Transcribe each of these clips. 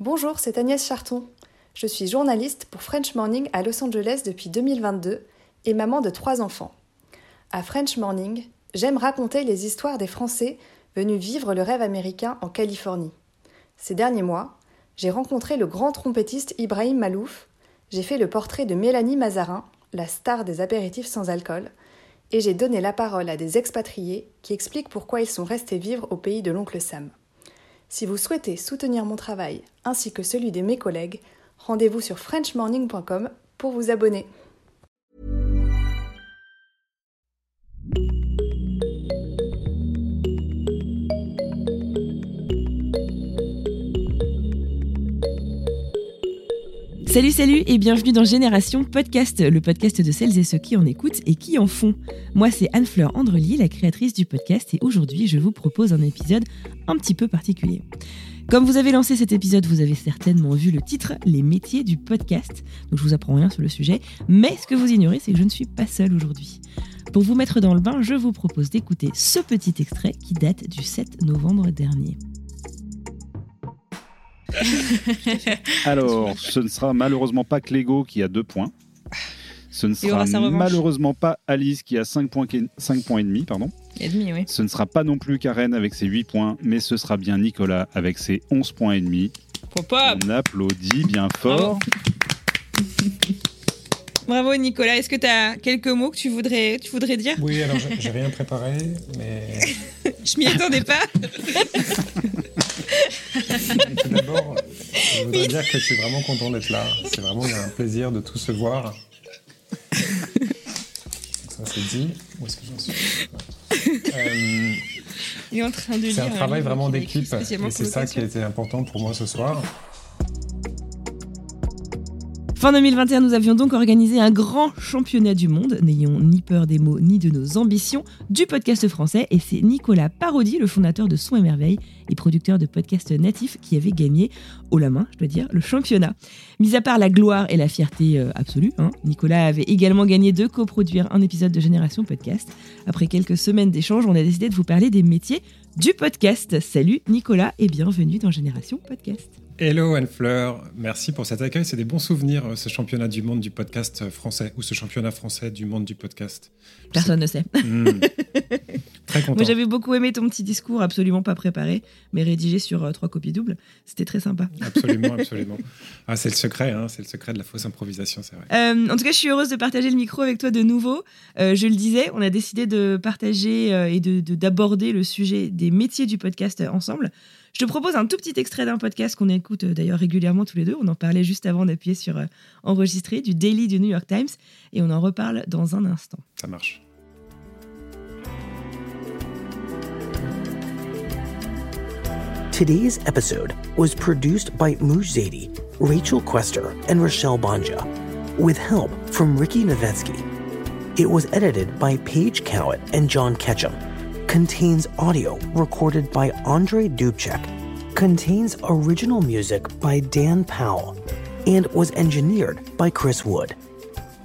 Bonjour, c'est Agnès Charton. Je suis journaliste pour French Morning à Los Angeles depuis 2022 et maman de trois enfants. À French Morning, j'aime raconter les histoires des Français venus vivre le rêve américain en Californie. Ces derniers mois, j'ai rencontré le grand trompettiste Ibrahim Malouf, j'ai fait le portrait de Mélanie Mazarin, la star des apéritifs sans alcool, et j'ai donné la parole à des expatriés qui expliquent pourquoi ils sont restés vivre au pays de l'oncle Sam. Si vous souhaitez soutenir mon travail ainsi que celui de mes collègues, rendez-vous sur frenchmorning.com pour vous abonner. Salut, salut et bienvenue dans Génération Podcast, le podcast de celles et ceux qui en écoutent et qui en font. Moi, c'est Anne-Fleur Andrely, la créatrice du podcast, et aujourd'hui, je vous propose un épisode un petit peu particulier. Comme vous avez lancé cet épisode, vous avez certainement vu le titre Les métiers du podcast. Donc je vous apprends rien sur le sujet, mais ce que vous ignorez, c'est que je ne suis pas seule aujourd'hui. Pour vous mettre dans le bain, je vous propose d'écouter ce petit extrait qui date du 7 novembre dernier. Alors, ce ne sera malheureusement pas Clégo qui a deux points. Ce ne sera malheureusement pas Alice qui a 5 points, 5 points et demi. Pardon. Et demi, oui. Ce ne sera pas non plus Karen avec ses 8 points, mais ce sera bien Nicolas avec ses 11 points et demi. On applaudit bien fort. Bravo. Nicolas. Est-ce que tu as quelques mots que tu voudrais, tu voudrais dire? Oui, alors j'ai rien préparé, mais. je m'y attendais pas. Tout d'abord, je voudrais dire que je suis vraiment content d'être là. C'est vraiment un plaisir de tous se voir. Ça c'est dit. Où est-ce que j'en suis? Euh, Il est en train de C'est un travail vraiment d'équipe et c'est ça qui a été important pour moi ce soir. Fin 2021, nous avions donc organisé un grand championnat du monde, n'ayons ni peur des mots ni de nos ambitions, du podcast français, et c'est Nicolas Parodi, le fondateur de Son et Merveille et producteur de podcasts natifs, qui avait gagné, haut la main, je dois dire, le championnat. Mis à part la gloire et la fierté euh, absolue, hein, Nicolas avait également gagné de coproduire un épisode de Génération Podcast. Après quelques semaines d'échanges, on a décidé de vous parler des métiers du podcast. Salut Nicolas et bienvenue dans Génération Podcast. Hello Anne-Fleur, merci pour cet accueil. C'est des bons souvenirs, euh, ce championnat du monde du podcast français ou ce championnat français du monde du podcast. Personne ne sait. Hmm. Très content. Moi j'avais beaucoup aimé ton petit discours, absolument pas préparé, mais rédigé sur euh, trois copies doubles. C'était très sympa. Absolument, absolument. Ah, c'est le secret, hein, c'est le secret de la fausse improvisation, c'est vrai. Euh, en tout cas, je suis heureuse de partager le micro avec toi de nouveau. je le disais, on a décidé de partager et de, d'aborder le sujet des métiers du podcast ensemble. Je te propose un tout petit extrait d'un podcast qu'on écoute euh, d'ailleurs régulièrement tous les deux. On en parlait juste avant d'appuyer sur euh, enregistrer du Daily du New York Times et on en reparle dans un instant. Ça marche. Today's episode was produced by Mouj Zadie, Rachel Quester, and Rochelle Banja, with help from Ricky Novetsky. It was edited by Paige Cowett and John Ketchum. Contains audio recorded by Andre Dubček, contains original music by Dan Powell, and was engineered by Chris Wood.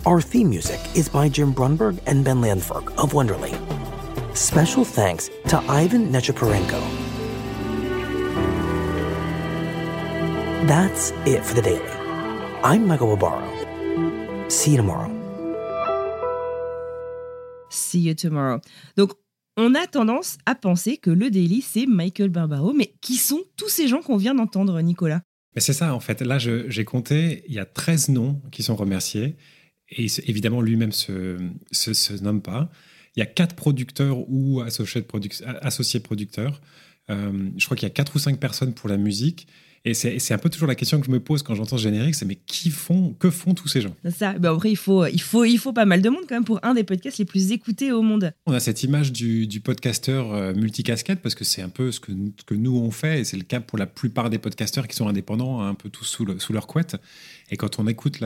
Our theme music is by Jim Brunberg and Ben Landberg of Wonderly. Special thanks to Ivan Nechaparenko. That's it for the daily. I'm Michael Barbaro. See you tomorrow. See you tomorrow. Donc, on a tendance à penser que le Daily, c'est Michael Barbaro. Mais qui sont tous ces gens qu'on vient d'entendre, Nicolas? Mais C'est ça, en fait. Là, j'ai compté, il y a 13 noms qui sont remerciés. Et évidemment, lui-même se, se, nomme pas. Il y a quatre producteurs ou associés, producteurs. Euh, je crois qu'il y a quatre ou cinq personnes pour la musique. Et c'est un peu toujours la question que je me pose quand j'entends ce générique, c'est mais qui font, que font tous ces gens? Ça, ben après il faut, il faut, il faut pas mal de monde quand même pour un des podcasts les plus écoutés au monde. On a cette image du, du podcasteur euh, multicasquette parce que c'est un peu ce que, que nous on fait et c'est le cas pour la plupart des podcasteurs qui sont indépendants, un peu tous sous, sous leur couette. Et quand on écoute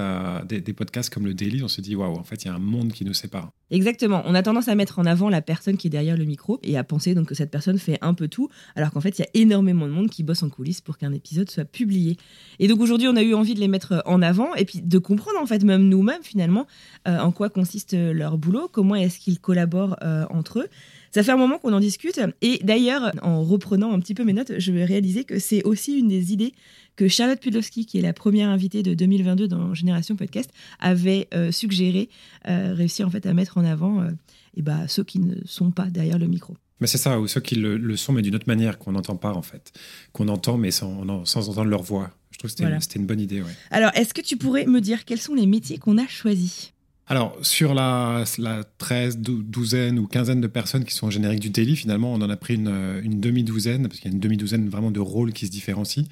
des, podcasts comme le Daily, on se dit waouh, en fait, il y a un monde qui nous sépare. Exactement. On a tendance à mettre en avant la personne qui est derrière le micro et à penser donc que cette personne fait un peu tout, alors qu'en fait, il y a énormément de monde qui bosse en coulisses pour qu'un épisode soit publié. Et donc aujourd'hui, on a eu envie de les mettre en avant et puis de comprendre en fait même nous-mêmes finalement euh, en quoi consiste leur boulot, comment est-ce qu'ils collaborent euh, entre eux. Ça fait un moment qu'on en discute. Et d'ailleurs, en reprenant un petit peu mes notes, je vais réaliser que c'est aussi une des idées que Charlotte Pudlowski, qui est la première invitée de 2022 dans Génération Podcast, avait euh, suggéré euh, réussir en fait à mettre en avant et eh bah, ceux qui ne sont pas derrière le micro. Mais c'est ça, ou ceux qui le, sont, mais d'une autre manière, qu'on n'entend pas en fait. Qu'on entend, mais sans, sans entendre leur voix. Je trouve que c'était une, bonne idée. Alors, est-ce que tu pourrais me dire quels sont les métiers qu'on a choisis? Alors, sur la, la 13, douzaine ou quinzaine de personnes qui sont au générique du Daily, finalement, on en a pris une, une demi-douzaine, parce qu'il y a une demi-douzaine vraiment de rôles qui se différencient.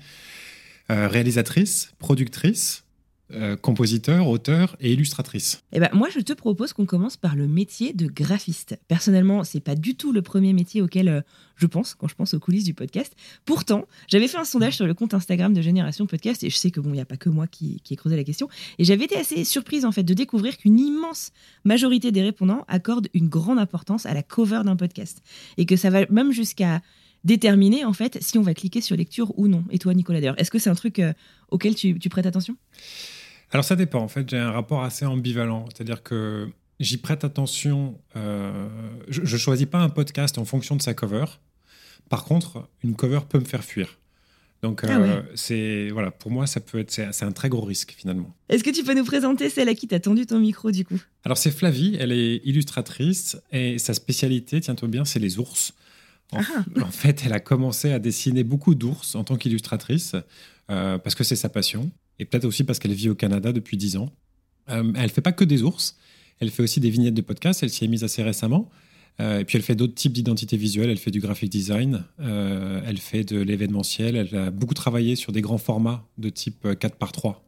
Euh, réalisatrice, productrice, euh, compositeur, auteur et illustratrice. Eh ben, moi, je te propose qu'on commence par le métier de graphiste. Personnellement, c'est pas du tout le premier métier auquel euh, je pense quand je pense aux coulisses du podcast. Pourtant, j'avais fait un sondage sur le compte Instagram de Génération Podcast et je sais que bon, il n'y a pas que moi qui, ai creusé la question. Et j'avais été assez surprise en fait de découvrir qu'une immense majorité des répondants accordent une grande importance à la cover d'un podcast et que ça va même jusqu'à déterminer en fait si on va cliquer sur lecture ou non. Et toi, Nicolas, d'ailleurs, est-ce que c'est un truc euh, auquel tu prêtes attention? Alors ça dépend, en fait, j'ai un rapport assez ambivalent, c'est-à-dire que j'y prête attention, euh, je, ne choisis pas un podcast en fonction de sa cover, par contre, une cover peut me faire fuir. Donc ah euh, c'est voilà, pour moi ça peut être c'est un très gros risque finalement. Est-ce que tu peux nous présenter celle à qui t'as tendu ton micro du coup? Alors c'est Flavie, elle est illustratrice et sa spécialité, tiens-toi bien, c'est les ours. En, ah. fait, elle a commencé à dessiner beaucoup d'ours en tant qu'illustratrice euh, parce que c'est sa passion et peut-être aussi parce qu'elle vit au Canada depuis 10 ans. Euh, elle fait pas que des ours, elle fait aussi des vignettes de podcast, elle s'y est mise assez récemment. Euh, et puis elle fait d'autres types d'identité visuelle, elle fait du graphic design, euh, elle fait de l'événementiel, elle a beaucoup travaillé sur des grands formats de type 4 par 3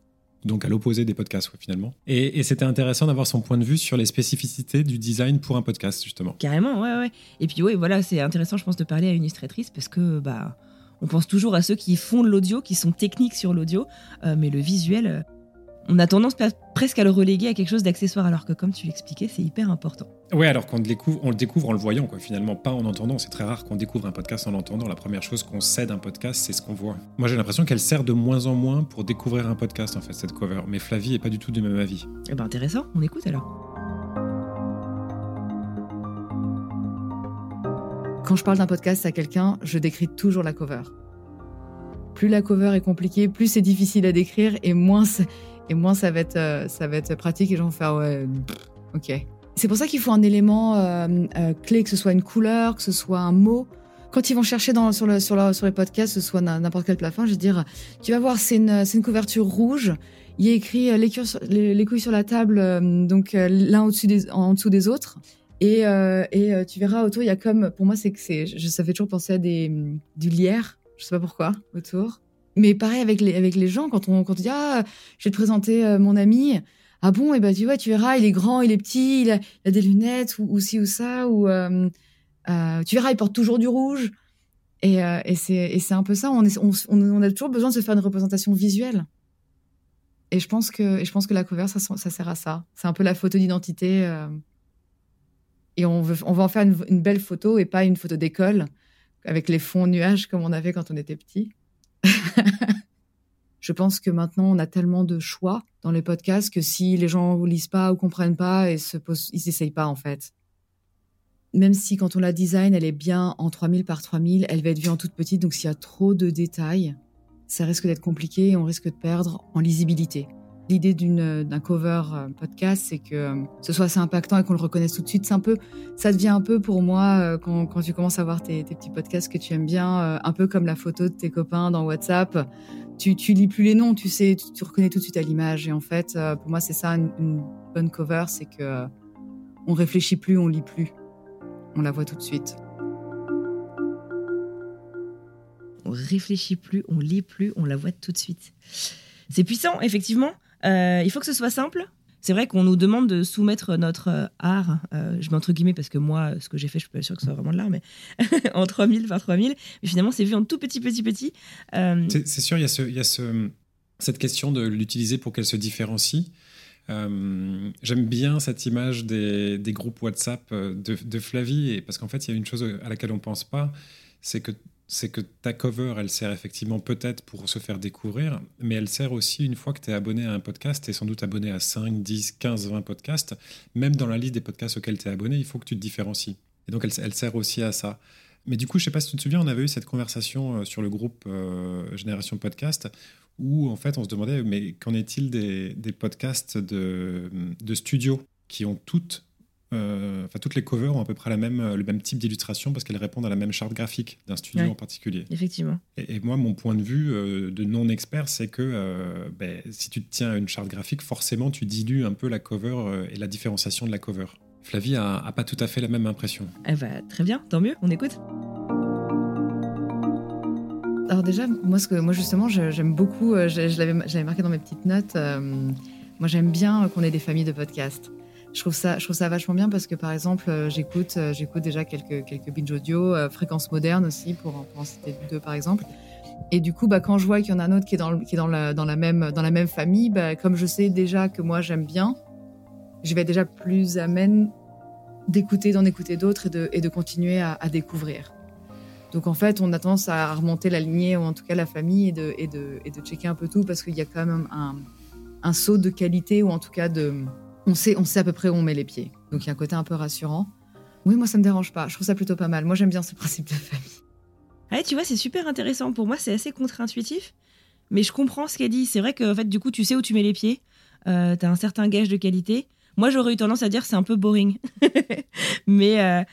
donc à l'opposé des podcasts finalement. Et, c'était intéressant d'avoir son point de vue sur les spécificités du design pour un podcast justement. Carrément, ouais, ouais. Et puis oui, voilà, c'est intéressant, je pense, de parler à une illustratrice parce que bah on pense toujours à ceux qui font de l'audio, qui sont techniques sur l'audio, euh, mais le visuel, euh, on a tendance presque à le reléguer à quelque chose d'accessoire, alors que comme tu l'expliquais, c'est hyper important. Oui, alors qu'on le découvre, on le découvre en le voyant, quoi. Finalement, pas en entendant. C'est très rare qu'on découvre un podcast en l'entendant. La première chose qu'on sait d'un podcast, c'est ce qu'on voit. Moi, j'ai l'impression qu'elle sert de moins en moins pour découvrir un podcast, en fait, cette cover. Mais Flavie est pas du tout du même avis. Eh ben, intéressant. On écoute alors. Quand je parle d'un podcast à quelqu'un, je décris toujours la cover. Plus la cover est compliquée, plus c'est difficile à décrire et moins, et moins ça, va être, euh, ça va être pratique et vont faire ouais, ok. C'est pour ça qu'il faut un élément euh, euh, clé, que ce soit une couleur, que ce soit un mot. Quand ils vont chercher sur, le, sur, sur les podcasts, que ce soit n'importe quel plafond, je vais dire, tu vas voir, c'est une, une couverture rouge. Il y a écrit les, les, couilles sur la table, donc l'un en dessous des autres. Et, euh, et euh, tu verras autour, il y a comme, pour moi, c'est que c'est, ça fait toujours penser à des, du lierre, je sais pas pourquoi, autour. Mais pareil avec les, avec les gens, quand on, quand on dit, ah, je vais te présenter euh, mon ami. Ah bon, et ben tu vois, tu verras, il est grand, il est petit, il a, il a des lunettes, ou, ou ci ou ça, ou euh, tu verras, il porte toujours du rouge. Et, et c'est, et c'est un peu ça, on, est, on, on, a toujours besoin de se faire une représentation visuelle. Et je pense que, et je pense que la cover, ça, ça sert à ça. C'est un peu la photo d'identité et on, veut, on va en faire une, belle photo et pas une photo d'école avec les fonds nuages comme on avait quand on était petit. je pense que maintenant on a tellement de choix dans les podcasts que si les gens ne lisent pas ou comprennent pas et se posent, ils s'essayent pas en fait. Même si quand on la design, elle est bien en 3000 par 3000, elle va être vue en toute petite, donc s'il y a trop de détails, ça risque d'être compliqué et on risque de perdre en lisibilité. L'idée euh, d'un cover euh, podcast, c'est que euh, ce soit assez impactant et qu'on le reconnaisse tout de suite. Un peu, ça devient un peu pour moi quand, quand tu commences à voir tes, petits podcasts que tu aimes bien, un peu comme la photo de tes copains dans WhatsApp. Tu, tu lis plus les noms, tu sais, tu, reconnais tout de suite à l'image. Et en fait, pour moi, c'est ça une, bonne cover, c'est que on réfléchit plus, on lit plus, on la voit tout de suite. On réfléchit plus, on lit plus, on la voit tout de suite. C'est puissant, effectivement. Euh, il faut que ce soit simple. C'est vrai qu'on nous demande de soumettre notre euh, art, euh, je mets entre guillemets parce que moi, ce que j'ai fait, je suis pas sûre que ce soit vraiment de l'art, mais en 3000 par 3000. Mais finalement, c'est vu en tout petit, petit, petit. C'est sûr, il y a, ce, y a ce, cette question de l'utiliser pour qu'elle se différencie. J'aime bien cette image des, groupes WhatsApp de, Flavie, et parce qu'en fait, il y a une chose à laquelle on pense pas, c'est que c'est que ta cover, elle sert effectivement peut-être pour se faire découvrir, mais elle sert aussi une fois que tu es abonné à un podcast, tu es sans doute abonné à 5, 10, 15, 20 podcasts, même dans la liste des podcasts auxquels tu es abonné, il faut que tu te différencies. Et donc, elle, elle, sert aussi à ça. Mais du coup, je sais pas si tu te souviens, on avait eu cette conversation sur le groupe Génération Podcast où, en fait, on se demandait, mais qu'en est-il des, des, podcasts de, de studios qui ont toutes euh, enfin, toutes les covers ont à peu près la même, le même type d'illustration parce qu'elles répondent à la même charte graphique d'un studio en particulier. Effectivement. Et, moi, mon point de vue euh, de non-expert, c'est que euh, ben, si tu te tiens à une charte graphique, forcément, tu dilues un peu la cover et la différenciation de la cover. Flavie a, pas tout à fait la même impression. Eh ben, très bien, tant mieux, on écoute. Alors déjà, moi, ce que, moi justement, j'aime beaucoup, je, l'avais marqué dans mes petites notes, moi j'aime bien qu'on ait des familles de podcasts je trouve ça, je trouve ça vachement bien parce que par exemple, euh, j'écoute, euh, j'écoute déjà quelques quelques binge audio, euh, fréquences modernes aussi pour, en citer deux par exemple. Et du coup, bah, quand je vois qu'il y en a un autre qui est dans, qui est dans la, dans la même dans la même famille, bah, comme je sais déjà que moi j'aime bien, je vais déjà plus amène d'écouter, d'en écouter d'autres et de, et de continuer à, à, découvrir. Donc en fait, on a tendance à remonter la lignée ou en tout cas la famille et de, et de, et de checker un peu tout parce qu'il y a quand même un, un saut de qualité ou en tout cas de on sait, on sait à peu près où on met les pieds. Donc il y a un côté un peu rassurant. Oui, moi ça me dérange pas. Je trouve ça plutôt pas mal. Moi j'aime bien ce principe de famille. Ouais, tu vois, c'est super intéressant. Pour moi, c'est assez contre-intuitif, mais je comprends ce qu'elle dit. C'est vrai que en fait, du coup, tu sais où tu mets les pieds. Euh, tu as un certain gage de qualité. Moi, j'aurais eu tendance à dire c'est un peu boring, mais euh,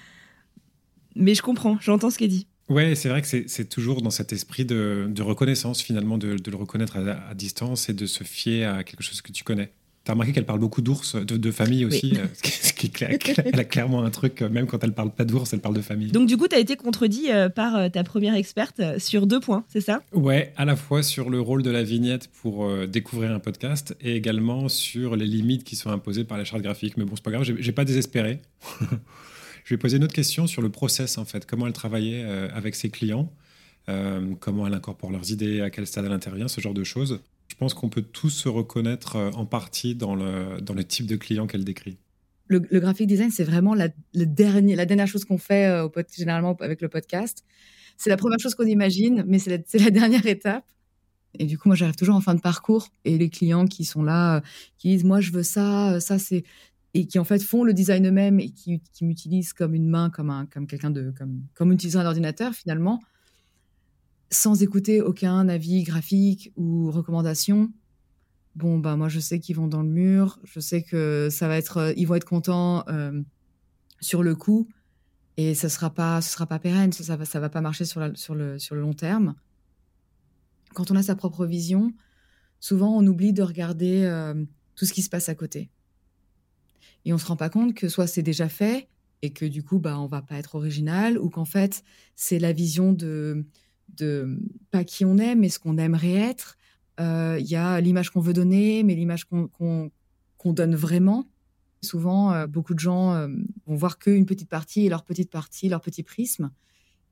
mais je comprends. J'entends ce qu'elle dit. Ouais, c'est vrai que c'est toujours dans cet esprit de, reconnaissance finalement, de, le reconnaître à, distance et de se fier à quelque chose que tu connais. T'as remarqué qu'elle parle beaucoup d'ours, de, famille aussi, euh, ce qui est clair, elle a clairement un truc, euh, même quand elle parle pas d'ours, elle parle de famille. Donc du coup, tu as été contredit euh, par ta première experte sur deux points, c'est ça? Ouais, à la fois sur le rôle de la vignette pour découvrir un podcast et également sur les limites qui sont imposées par la charte graphique. Mais bon, c'est pas grave, j'ai pas désespéré. Je vais poser une autre question sur le process en fait, comment elle travaillait avec ses clients, comment elle incorpore leurs idées, à quel stade elle intervient, ce genre de choses. Je pense qu'on peut tous se reconnaître euh, en partie dans le, dans le type de client qu'elle décrit. Le, graphic design, c'est vraiment la, le dernière chose qu'on fait euh, au, généralement avec le podcast. C'est la première chose qu'on imagine, mais c'est la, la, dernière étape. Et du coup, moi, j'arrive toujours en fin de parcours. Et les clients qui sont là, euh, qui disent, moi, je veux ça, ça, c'est... Et qui, en fait, font le design eux-mêmes et qui, qui m'utilisent comme une main, comme, un, comme quelqu'un de... Comme, comme utiliser un ordinateur, finalement sans écouter aucun avis graphique ou recommandation. Bon, bah moi je sais qu'ils vont dans le mur, je sais que ça va être, euh, ils vont être contents euh, sur le coup et ça sera pas, ce sera pas pérenne, ça, ça va, ça va pas marcher sur, sur, le, sur le long terme. Quand on a sa propre vision, souvent on oublie de regarder euh, tout ce qui se passe à côté et on se rend pas compte que soit c'est déjà fait et que du coup bah on va pas être original ou qu'en fait c'est la vision de de pas qui on est, mais ce qu'on aimerait être. Euh, il y a l'image qu'on veut donner, mais l'image qu'on donne vraiment. Souvent, euh, beaucoup de gens euh, vont voir qu'une petite partie et leur petite partie, leur petit prisme.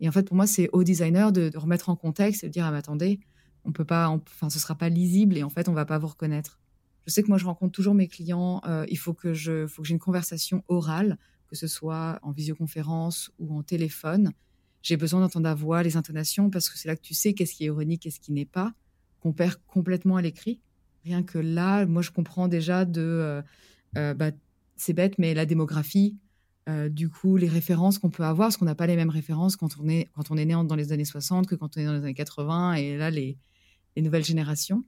Et en fait, pour moi, c'est au designer de, remettre en contexte et de dire ah, mais attendez, on peut pas, enfin, ce sera pas lisible et en fait, on va pas vous reconnaître. Je sais que moi, je rencontre toujours mes clients. il faut que je, faut que j'ai une conversation orale, que ce soit en visioconférence ou en téléphone j'ai besoin d'entendre la voix, les intonations, parce que c'est là que tu sais qu'est-ce qui est ironique, qu'est-ce qui n'est pas, qu'on perd complètement à l'écrit. Rien que là, moi, je comprends déjà de, euh, euh, bah, c'est bête, mais la démographie, euh, du coup, les références qu'on peut avoir, parce qu'on n'a pas les mêmes références quand on est, quand on est né dans les années 60 que quand on est dans les années 80, et là, les, les nouvelles générations.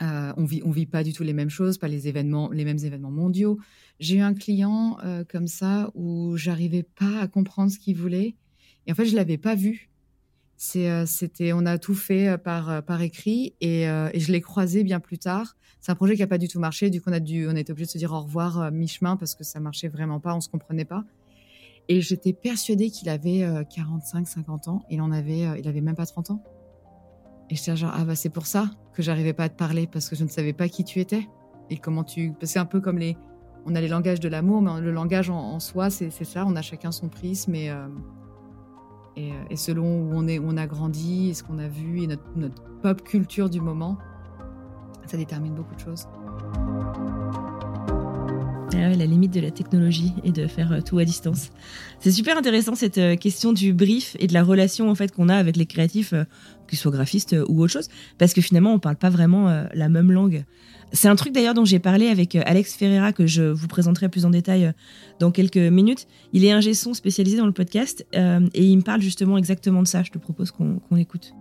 on vit, on vit pas du tout les mêmes choses, pas les événements, les mêmes événements mondiaux. J'ai eu un client comme ça où j'arrivais pas à comprendre ce qu'il voulait et en fait, je l'avais pas vu. Euh, c'était, on a tout fait euh, par, euh, par écrit et, je l'ai croisé bien plus tard. C'est un projet qui a pas du tout marché. Du coup, on a dû, on a été obligé de se dire au revoir mi-chemin parce que ça marchait vraiment pas, on se comprenait pas. Et j'étais persuadée qu'il avait 45, 50 ans. Il en avait, il avait même pas 30 ans. Et j'étais genre, ah bah c'est pour ça que j'arrivais pas à te parler parce que je ne savais pas qui tu étais et comment tu. C'est un peu comme les, on a les langages de l'amour, mais le langage en, soi, c'est, ça. On a chacun son prisme et et, selon où on, est, où on a grandi, ce qu'on a vu, et notre, notre, pop culture du moment, ça détermine beaucoup de choses. Ah la limite de la technologie et de faire euh, tout à distance. C'est super intéressant cette euh, question du brief et de la relation en fait qu'on a avec les créatifs, euh, qu'ils soient graphistes ou autre chose, parce que finalement on parle pas vraiment la même langue. C'est un truc d'ailleurs dont j'ai parlé avec Alex Ferreira que je vous présenterai plus en détail dans quelques minutes. Il est un son spécialisé dans le podcast et il me parle justement exactement de ça. Je te propose qu'on écoute.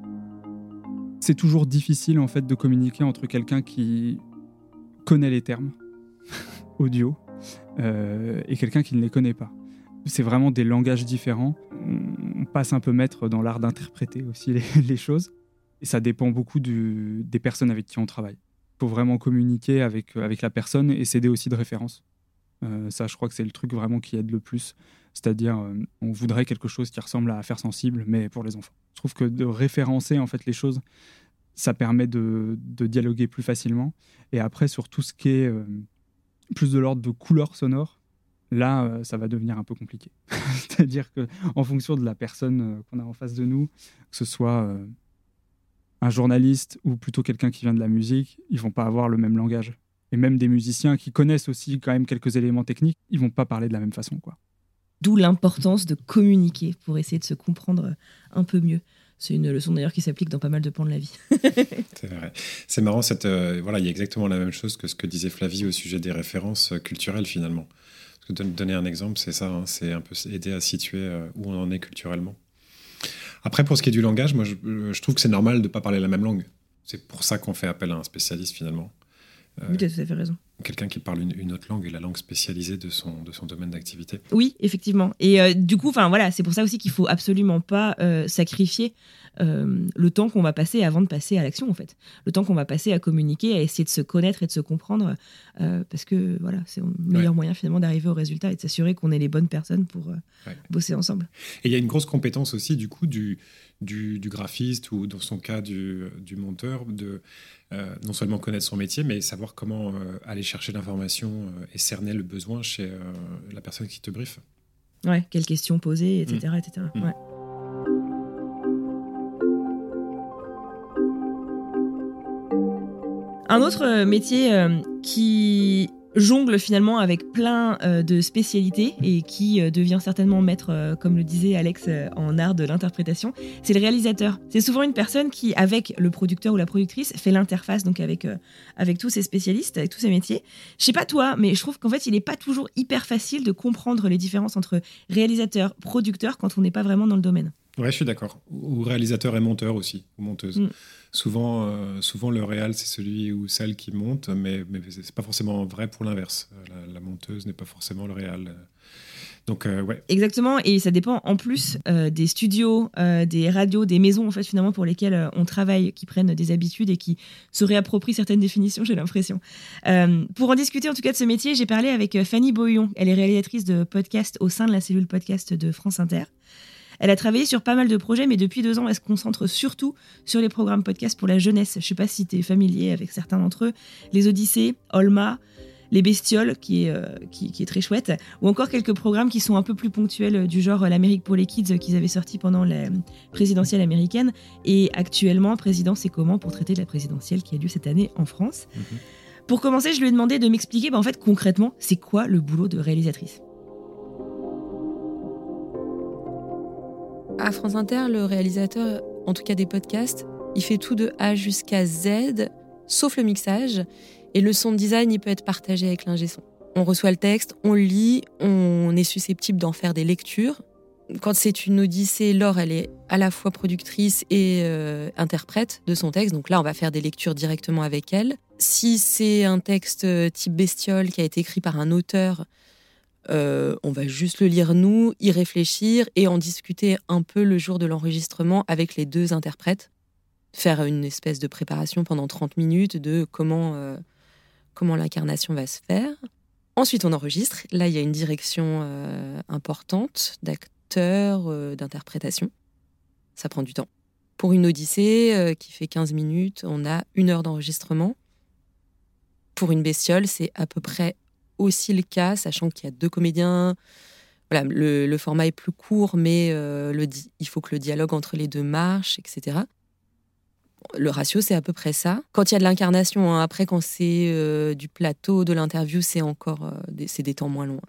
C'est toujours difficile en fait de communiquer entre quelqu'un qui connaît les termes audio euh, et quelqu'un qui ne les connaît pas. C'est vraiment des langages différents. On passe un peu maître dans l'art d'interpréter aussi les, choses. Et ça dépend beaucoup des personnes avec qui on travaille. Il faut vraiment communiquer avec, avec la personne et s'aider aussi de référence. Euh, ça, je crois que c'est le truc vraiment qui aide le plus. C'est-à-dire, euh, on voudrait quelque chose qui ressemble à Affaires sensible, mais pour les enfants. Je trouve que de référencer en fait les choses, ça permet de dialoguer plus facilement. Et après, sur tout ce qui est plus de l'ordre de couleur sonore, là, euh, ça va devenir un peu compliqué. C'est-à-dire que en fonction de la personne euh, qu'on a en face de nous, que ce soit euh, un journaliste ou plutôt quelqu'un qui vient de la musique, ils vont pas avoir le même langage. Et même des musiciens qui connaissent aussi quand même quelques éléments techniques, ils vont pas parler de la même façon, quoi. D'où l'importance de communiquer pour essayer de se comprendre un peu mieux. C'est une leçon d'ailleurs qui s'applique dans pas mal de pans de la vie. c'est vrai. C'est marrant, cette, euh, voilà, il y a exactement la même chose que ce que disait Flavie au sujet des références euh, culturelles finalement. Parce que donner un exemple, c'est ça, hein, c'est un peu aider à situer euh, où on en est culturellement. Après, pour ce qui est du langage, moi je, je trouve que c'est normal de ne pas parler la même langue. C'est pour ça qu'on fait appel à un spécialiste finalement. oui, tu as tout à fait raison quelqu'un qui parle une, autre langue et la langue spécialisée de son, de son domaine d'activité. Oui, effectivement. Et euh, du coup, voilà, c'est pour ça aussi qu'il faut absolument pas euh, sacrifier euh, le temps qu'on va passer avant de passer à l'action, en fait. Le temps qu'on va passer à communiquer, à essayer de se connaître et de se comprendre, parce que voilà, c'est le meilleur moyen finalement d'arriver au résultat et de s'assurer qu'on est les bonnes personnes pour bosser ensemble. Et il y a une grosse compétence aussi du coup du, du, du graphiste ou dans son cas du, du monteur de euh, non seulement connaître son métier, mais savoir comment euh, aller chercher l'information euh, et cerner le besoin chez la personne qui te briefe. Ouais, quelles questions poser, etc. Etc. Mm. Un autre métier qui jongle finalement avec plein euh, de spécialités et qui euh, devient certainement maître, euh, comme le disait Alex, en art de l'interprétation, c'est le réalisateur. C'est souvent une personne qui, avec le producteur ou la productrice, fait l'interface donc avec, avec tous ces spécialistes, avec tous ces métiers. Je sais pas toi, mais je trouve qu'en fait, il n'est pas toujours hyper facile de comprendre les différences entre réalisateur, producteur quand on n'est pas vraiment dans le domaine. Ouais, je suis d'accord. Ou réalisateur et monteur aussi, ou monteuse. Mm. Souvent, euh, souvent, le réal, c'est celui ou celle qui monte, mais, mais ce n'est pas forcément vrai pour l'inverse. Euh, la, monteuse n'est pas forcément le réal. Donc, euh, ouais. Exactement, et ça dépend en plus des studios, des radios, des maisons, en fait, finalement, pour lesquelles on travaille, qui prennent des habitudes et qui se réapproprient certaines définitions, j'ai l'impression. pour en discuter, en tout cas, de ce métier, j'ai parlé avec Fanny Boyon. Elle est réalisatrice de podcast au sein de la cellule podcast de France Inter. Elle a travaillé sur pas mal de projets, mais depuis deux ans, elle se concentre surtout sur les programmes podcast pour la jeunesse. Je ne sais pas si tu es familier avec certains d'entre eux. Les Odyssées, Olma, Les Bestioles, qui est, euh, qui, est très chouette, ou encore quelques programmes qui sont un peu plus ponctuels du genre L'Amérique pour les Kids qu'ils avaient sorti pendant la présidentielle américaine. Et actuellement, Président, c'est comment pour traiter de la présidentielle qui a lieu cette année en France? Mhm. Pour commencer, je lui ai demandé de m'expliquer bah, en fait concrètement c'est quoi le boulot de réalisatrice? À France Inter, le réalisateur, en tout cas des podcasts, il fait tout de A jusqu'à Z, sauf le mixage. Et le son design, il peut être partagé avec l'ingé son. On reçoit le texte, on lit, on est susceptible d'en faire des lectures. Quand c'est une odyssée, Laure, elle est à la fois productrice et euh, interprète de son texte. Donc là, on va faire des lectures directement avec elle. Si c'est un texte type bestiole qui a été écrit par un auteur, euh, on va juste le lire nous, y réfléchir et en discuter un peu le jour de l'enregistrement avec les deux interprètes. Faire une espèce de préparation pendant 30 minutes de comment, euh, comment l'incarnation va se faire. Ensuite, on enregistre. Là, il y a une direction euh, importante d'acteur, d'interprétation. Ça prend du temps. Pour une odyssée qui fait 15 minutes, on a une heure d'enregistrement. Pour une bestiole, c'est à peu près aussi le cas, sachant qu'il y a deux comédiens. Voilà, le, format est plus court, mais euh, le, il faut que le dialogue entre les deux marche, etc. le ratio, c'est à peu près ça. Quand il y a de l'incarnation, hein, après, quand c'est euh, du plateau, de l'interview, c'est encore des, des temps moins longs.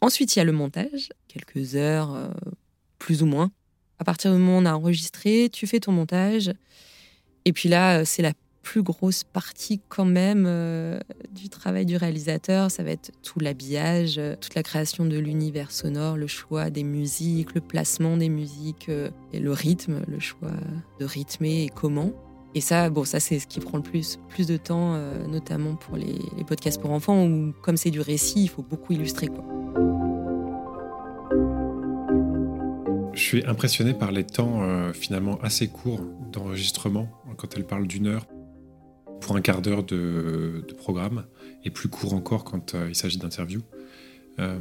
Ensuite, il y a le montage, quelques heures, plus ou moins. À partir du moment où on a enregistré, tu fais ton montage. Et puis là, c'est la plus grosse partie quand même euh, du travail du réalisateur, ça va être tout l'habillage, euh, toute la création de l'univers sonore, le choix des musiques, le placement des musiques euh, et le rythme, le choix de rythmer et comment. Et ça, bon, ça c'est ce qui prend le plus, plus de temps, notamment pour les, podcasts pour enfants, où comme c'est du récit, il faut beaucoup illustrer. Quoi. Je suis impressionné par les temps finalement assez courts d'enregistrement, quand elle parle d'une heure pour un quart d'heure de, programme et plus court encore quand euh, il s'agit d'interviews. Euh,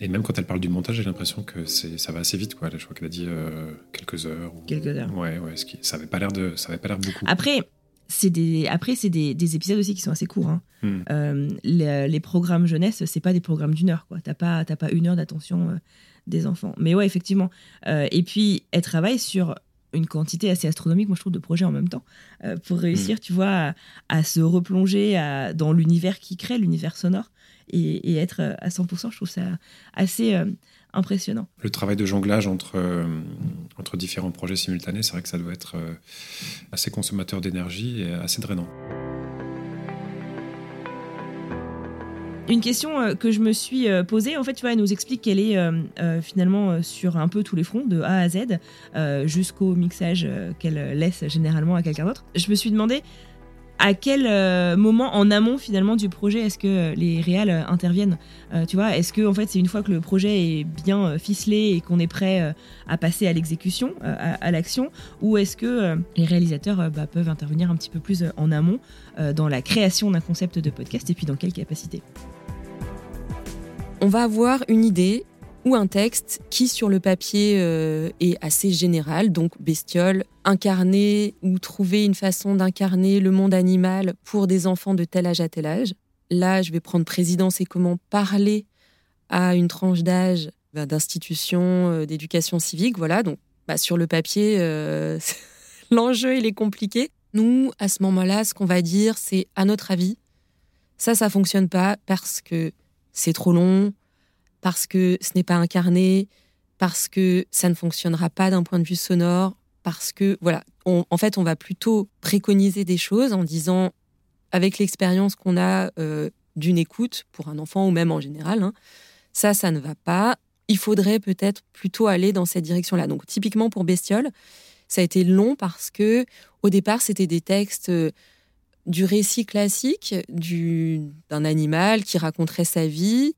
et même quand elle parle du montage, j'ai l'impression que ça va assez vite. Quoi. Je crois qu'elle a dit euh, quelques heures. Quelques heures. Ouais, ouais. Ce qui, ça n'avait pas l'air de, ça avait pas l'air beaucoup. Après, c'est des, après c'est des, des, épisodes aussi qui sont assez courts. Hein. Hmm. les, programmes jeunesse, c'est pas des programmes d'une heure. Quoi. T'as pas, pas une heure d'attention des enfants. Mais ouais, effectivement. et puis, elle travaille sur une quantité assez astronomique, moi je trouve, de projets en même temps, euh, pour réussir, mm. tu vois, à, se replonger dans l'univers qui crée, l'univers sonore, et, être euh, à 100%, je trouve ça assez euh, impressionnant. Le travail de jonglage entre, entre différents projets simultanés, c'est vrai que ça doit être assez consommateur d'énergie et assez drainant. Une question euh, que je me suis euh, posée, en fait, tu vois, elle nous explique qu'elle est euh, finalement sur un peu tous les fronts, de A à Z, jusqu'au mixage qu'elle laisse généralement à quelqu'un d'autre. Je me suis demandé à quel moment en amont finalement du projet est-ce que les réals interviennent. Tu vois, est-ce que en fait c'est une fois que le projet est bien ficelé et qu'on est prêt à passer à l'exécution, à, l'action, ou est-ce que les réalisateurs bah, peuvent intervenir un petit peu plus en amont dans la création d'un concept de podcast et puis dans quelle capacité? On va avoir une idée ou un texte qui, sur le papier, euh, est assez général, donc bestiole, incarner ou trouver une façon d'incarner le monde animal pour des enfants de tel âge à tel âge. Là, je vais prendre présidence et comment parler à une tranche d'âge bah, d'institution euh, d'éducation civique. Voilà, donc bah, sur le papier, euh, l'enjeu, il est compliqué. Nous, à ce moment-là, ce qu'on va dire, c'est à notre avis, ça, ça fonctionne pas parce que c'est trop long, parce que ce n'est pas incarné, parce que ça ne fonctionnera pas d'un point de vue sonore, parce que, voilà, en fait, on va plutôt préconiser des choses en disant, avec l'expérience qu'on a euh, d'une écoute pour un enfant ou même en général, hein, ça, ça ne va pas. Il faudrait peut-être plutôt aller dans cette direction-là. Donc, typiquement pour Bestiole, ça a été long parce que, au départ, c'était des textes euh, du récit classique d'un animal qui raconterait sa vie.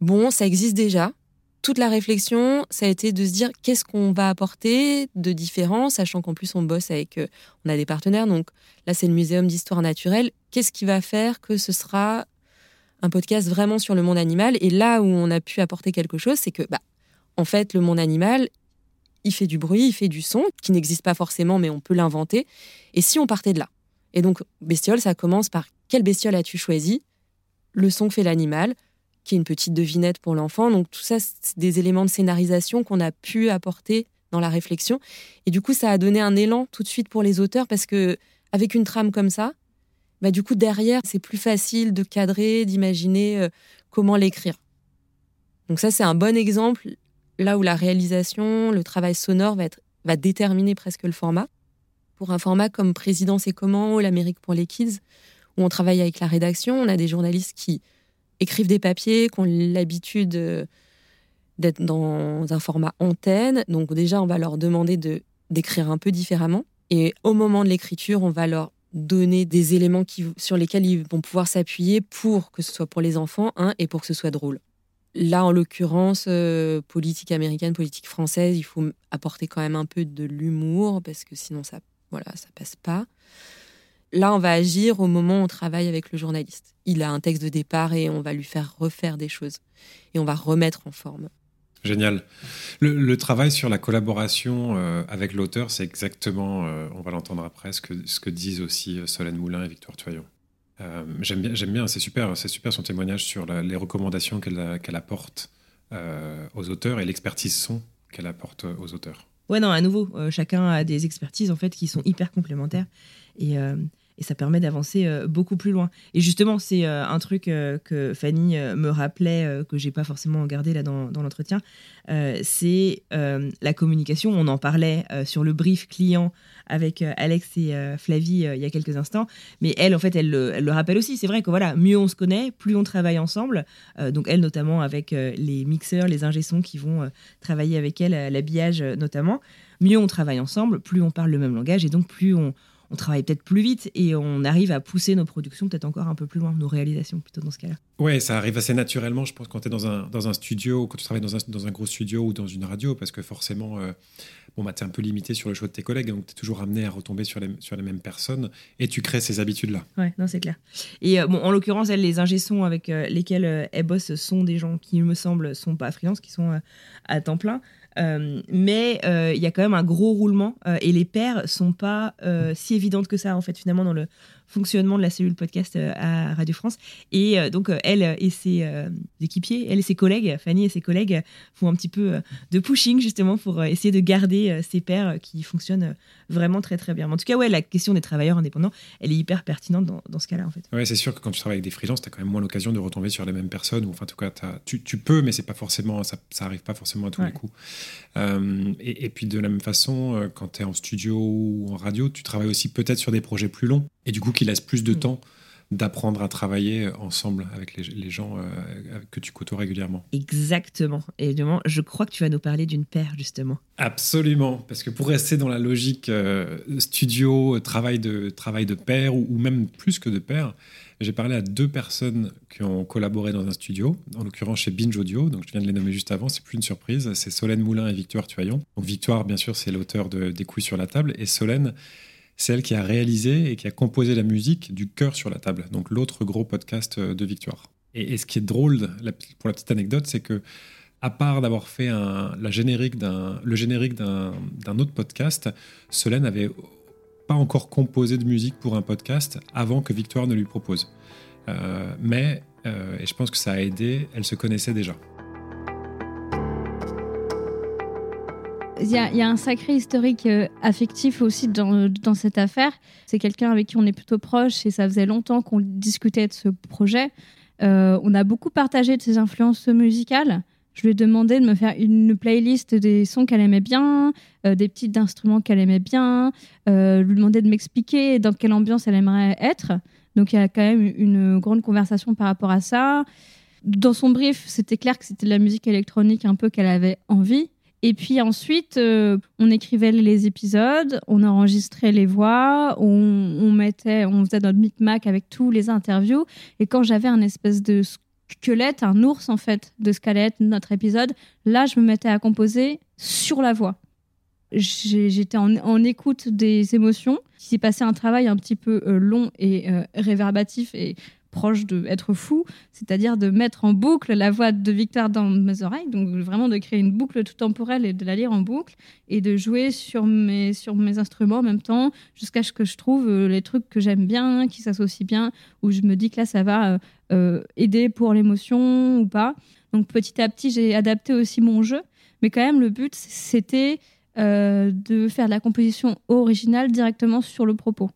Bon, ça existe déjà. Toute la réflexion, ça a été de se dire qu'est-ce qu'on va apporter de différent, sachant qu'en plus on bosse avec, euh, on a des partenaires. Donc là, c'est le Muséum d'histoire naturelle. Qu'est-ce qui va faire que ce sera un podcast vraiment sur le monde animal? Et là où on a pu apporter quelque chose, c'est que, bah, en fait, le monde animal, il fait du bruit, il fait du son, qui n'existe pas forcément, mais on peut l'inventer. Et si on partait de là? Et donc, bestiole, ça commence par quelle bestiole as-tu choisi? Le son que fait l'animal, qui est une petite devinette pour l'enfant. Donc, tout ça, c'est des éléments de scénarisation qu'on a pu apporter dans la réflexion. Et du coup, ça a donné un élan tout de suite pour les auteurs parce que, avec une trame comme ça, bah, du coup, derrière, c'est plus facile de cadrer, d'imaginer euh, comment l'écrire. Donc, ça, c'est un bon exemple là où la réalisation, le travail sonore va, déterminer presque le format pour un format comme Présidence et comment ou l'Amérique pour les kids, où on travaille avec la rédaction. On a des journalistes qui écrivent des papiers, qui ont l'habitude euh, d'être dans un format antenne. Donc déjà, on va leur demander de d'écrire un peu différemment. Et au moment de l'écriture, on va leur donner des éléments qui, sur lesquels ils vont pouvoir s'appuyer pour que ce soit pour les enfants hein, et pour que ce soit drôle. Là, en l'occurrence, euh, politique américaine, politique française, il faut apporter quand même un peu de l'humour parce que sinon ça voilà, ça passe pas. Là, on va agir au moment où on travaille avec le journaliste. Il a un texte de départ et on va lui faire refaire des choses. Et on va remettre en forme. Génial. Le, travail sur la collaboration euh, avec l'auteur, c'est exactement, euh, on va l'entendre après, ce que, disent aussi euh, Solène Moulin et Victoire Toyon. j'aime bien, bien, c'est super, c'est super son témoignage sur les recommandations qu'elle apporte aux auteurs et l'expertise son qu'elle apporte aux auteurs. Ouais, non, à nouveau, chacun a des expertises en fait qui sont hyper complémentaires. Et et ça permet d'avancer euh, beaucoup plus loin. Et justement, c'est euh, un truc euh, que Fanny me rappelait, que j'ai pas forcément gardé là dans, l'entretien, c'est la communication. On en parlait sur le brief client avec Alex et Flavie il y a quelques instants, mais elle, en fait, elle, le rappelle aussi. C'est vrai que voilà, mieux on se connaît, plus on travaille ensemble. donc elle, notamment avec les mixeurs, les ingé qui vont travailler avec elle, l'habillage notamment. Mieux on travaille ensemble, plus on parle le même langage et donc plus on, on travaille peut-être plus vite et on arrive à pousser nos productions peut-être encore un peu plus loin, nos réalisations plutôt dans ce cas-là. Ouais, ça arrive assez naturellement, je pense, quand tu es dans un, dans un studio, quand tu travailles dans un, dans un gros studio ou dans une radio, parce que forcément, euh, bon, bah, tu es un peu limité sur le choix de tes collègues, donc tu es toujours amené à retomber sur les, sur les mêmes personnes et tu crées ces habitudes-là. Ouais, non, c'est clair. Et euh, bon, en l'occurrence, elles, les ingé avec euh, lesquels elles bossent sont des gens qui, il me semble, sont pas freelance, qui sont à temps plein. Euh, mais euh, il y a quand même un gros roulement euh, et les paires sont pas si évidentes que ça en fait finalement dans le fonctionnement de la cellule podcast euh, à Radio France. Et euh, donc, euh, elle et ses équipiers, elle et ses collègues, Fanny et ses collègues, font un petit peu de pushing justement pour essayer de garder ces paires qui fonctionnent vraiment très très bien. en tout cas, ouais, la question des travailleurs indépendants, elle est hyper pertinente dans, dans ce cas-là en fait. Ouais, c'est sûr que quand tu travailles avec des freelances, tu as quand même moins l'occasion de retomber sur les mêmes personnes. Ou enfin, en tout cas, tu, tu, peux, mais c'est pas forcément, ça, ça arrive pas forcément à tous les coups. et, et, puis de la même façon, quand tu es en studio ou en radio, tu travailles aussi peut-être sur des projets plus longs. Et du coup, qui laisse plus de mm. temps d'apprendre à travailler ensemble avec les, gens euh, que tu côtoies régulièrement. Exactement. Et évidemment, je crois que tu vas nous parler d'une paire, justement. Absolument. Parce que pour rester dans la logique euh, studio, travail de, travail de paire, ou, même plus que de paire, j'ai parlé à deux personnes qui ont collaboré dans un studio, en l'occurrence chez Binge Audio, donc je viens de les nommer juste avant, c'est plus une surprise, c'est Solène Moulin et Victoire Tuaillon. Donc Victoire, bien sûr, c'est l'auteur de Des couilles sur la table, et Solène, celle qui a réalisé et qui a composé la musique du Cœur sur la table, donc l'autre gros podcast euh, de Victoire. Et, ce qui est drôle, pour la petite anecdote, c'est que à part d'avoir fait la générique le générique d'un autre podcast, Solène n'avait pas encore composé de musique pour un podcast avant que Victoire ne lui propose. Euh, mais, euh, et je pense que ça a aidé, elle se connaissait déjà. Il y, a, un sacré historique euh, affectif aussi dans, cette affaire. C'est quelqu'un avec qui on est plutôt proche et ça faisait longtemps qu'on discutait de ce projet. Euh, on a beaucoup partagé de ses influences musicales. Je lui ai demandé de me faire une playlist des sons qu'elle aimait bien, euh, des petits instruments qu'elle aimait bien. Euh, lui demander de m'expliquer dans quelle ambiance elle aimerait être. Donc il y a quand même une grande conversation par rapport à ça. Dans son brief, c'était clair que c'était de la musique électronique un peu qu'elle avait envie. Et puis ensuite, euh, on écrivait les épisodes, on enregistrait les voix, on, mettait, on faisait notre micmac avec tous les interviews. Et quand j'avais un espèce de squelette, un ours en fait, de squelette, notre épisode, là, je me mettais à composer sur la voix. J'étais en, écoute des émotions. Il s'est passé un travail un petit peu euh, long et euh, réverbatif et proche de être fou, c'est-à-dire de mettre en boucle la voix de Victor dans mes oreilles, donc vraiment de créer une boucle tout temporelle et de la lire en boucle et de jouer sur mes, sur mes instruments en même temps jusqu'à ce que je trouve euh, les trucs que j'aime bien, qui s'associent bien, où je me dis que là ça va euh, euh, aider pour l'émotion ou pas. Donc petit à petit j'ai adapté aussi mon jeu, mais quand même le but c'était de faire de la composition originale directement sur le propos.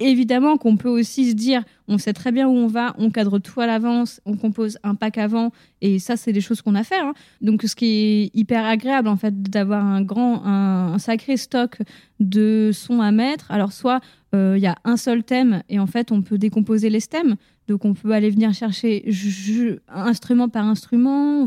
Évidemment qu'on peut aussi se dire, on sait très bien où on va, on cadre tout à l'avance, on compose un pack avant, et ça, c'est des choses qu'on a fait. Hein. Donc, ce qui est hyper agréable, en fait, d'avoir un grand, un, sacré stock de sons à mettre. Alors, soit euh, il y a un seul thème, et en fait, on peut décomposer les thèmes. Donc on peut aller venir chercher instrument par instrument.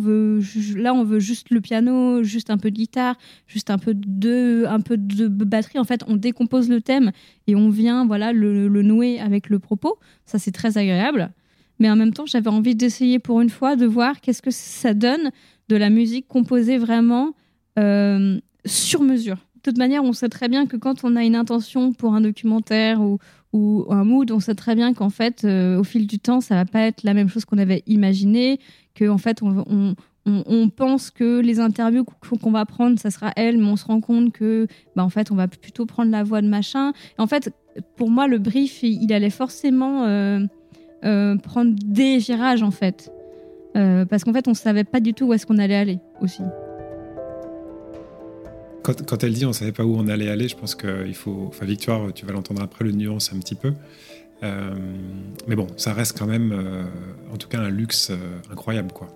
Là, on veut juste le piano, juste un peu de guitare, juste un peu de, un peu de batterie. En fait, on décompose le thème et on vient voilà le, nouer avec le propos. Ça, c'est très agréable. Mais en même temps, j'avais envie d'essayer pour une fois de voir qu'est-ce que ça donne de la musique composée vraiment euh, sur mesure. De toute manière, on sait très bien que quand on a une intention pour un documentaire ou, ou un mood, on sait très bien qu'en fait, euh, au fil du temps, ça va pas être la même chose qu'on avait imaginé, que en fait, on, pense que les interviews qu'on va prendre, ça sera elle, mais on se rend compte que, bah, en fait, on va plutôt prendre la voix de machin. en fait, pour moi, le brief, il, allait forcément euh, euh, prendre des virages, en fait, parce qu'en fait, on savait pas du tout où est-ce qu'on allait aller aussi. Quand, elle dit on savait pas où on allait aller, je pense qu'il faut. Enfin, Victoire, tu vas l'entendre après, le nuance un petit peu. Euh, mais bon, ça reste quand même, euh, en tout cas, un luxe euh, incroyable, quoi.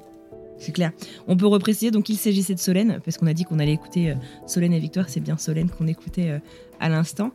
C'est clair. On peut repréciser, donc il s'agissait de Solène, parce qu'on a dit qu'on allait écouter Solène et Victoire, c'est bien Solène qu'on écoutait à l'instant.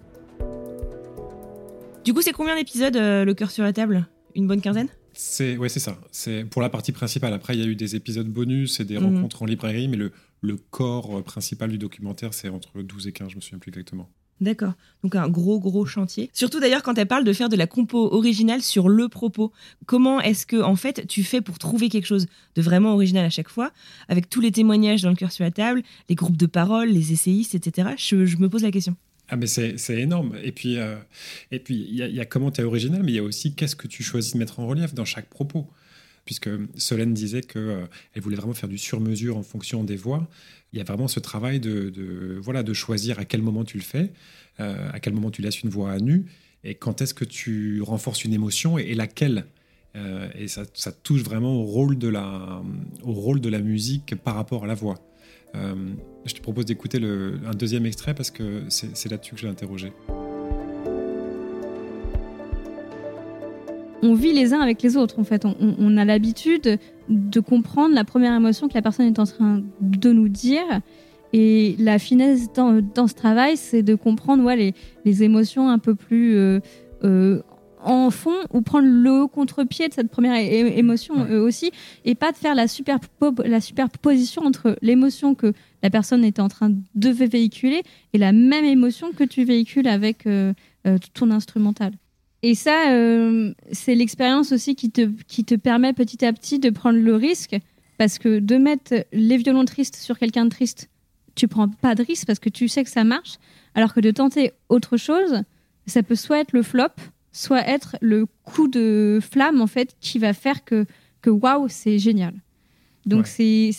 Du coup, c'est combien d'épisodes, Le cœur sur la table? Une bonne quinzaine? C'est ouais, c'est ça. C'est pour la partie principale. Après, il y a eu des épisodes bonus et des mhm. rencontres en librairie, mais le, le corps principal du documentaire, c'est entre 12 et 15, je me souviens plus exactement. D'accord. Donc un gros gros chantier. Surtout d'ailleurs quand elle parle de faire de la compo originale sur le propos. Comment est-ce que en fait tu fais pour trouver quelque chose de vraiment original à chaque fois, avec tous les témoignages dans le cœur sur la table, les groupes de parole, les essayistes, etc. Je, me pose la question. Ah mais c'est énorme. Et puis euh, et puis il y, a comment tu es original, mais il y a aussi qu'est-ce que tu choisis de mettre en relief dans chaque propos. Puisque Solène disait qu'elle euh, voulait vraiment faire du sur-mesure en fonction des voix il y a vraiment ce travail de, voilà, de choisir à quel moment tu le fais, euh, à quel moment tu laisses une voix à nu, et quand est-ce que tu renforces une émotion et, laquelle. Euh, et ça, touche vraiment au rôle, de la, au rôle de la musique par rapport à la voix. Je te propose d'écouter un deuxième extrait parce que c'est là-dessus que je l'ai interrogé. On vit les uns avec les autres en fait. On, a l'habitude de comprendre la première émotion que la personne est en train de nous dire. Et la finesse dans, ce travail, c'est de comprendre ouais, les, émotions un peu plus euh, euh, en fond ou prendre le contre-pied de cette première émotion euh, aussi et pas de faire la, la superposition entre l'émotion que la personne est en train de véhiculer et la même émotion que tu véhicules avec ton instrumental. Et ça, euh, c'est l'expérience aussi qui te, qui te permet petit à petit de prendre le risque. Parce que de mettre les violons tristes sur quelqu'un de triste, tu prends pas de risque parce que tu sais que ça marche. Alors que de tenter autre chose, ça peut soit être le flop, soit être le coup de flamme en fait qui va faire que que waouh c'est génial. Donc c'est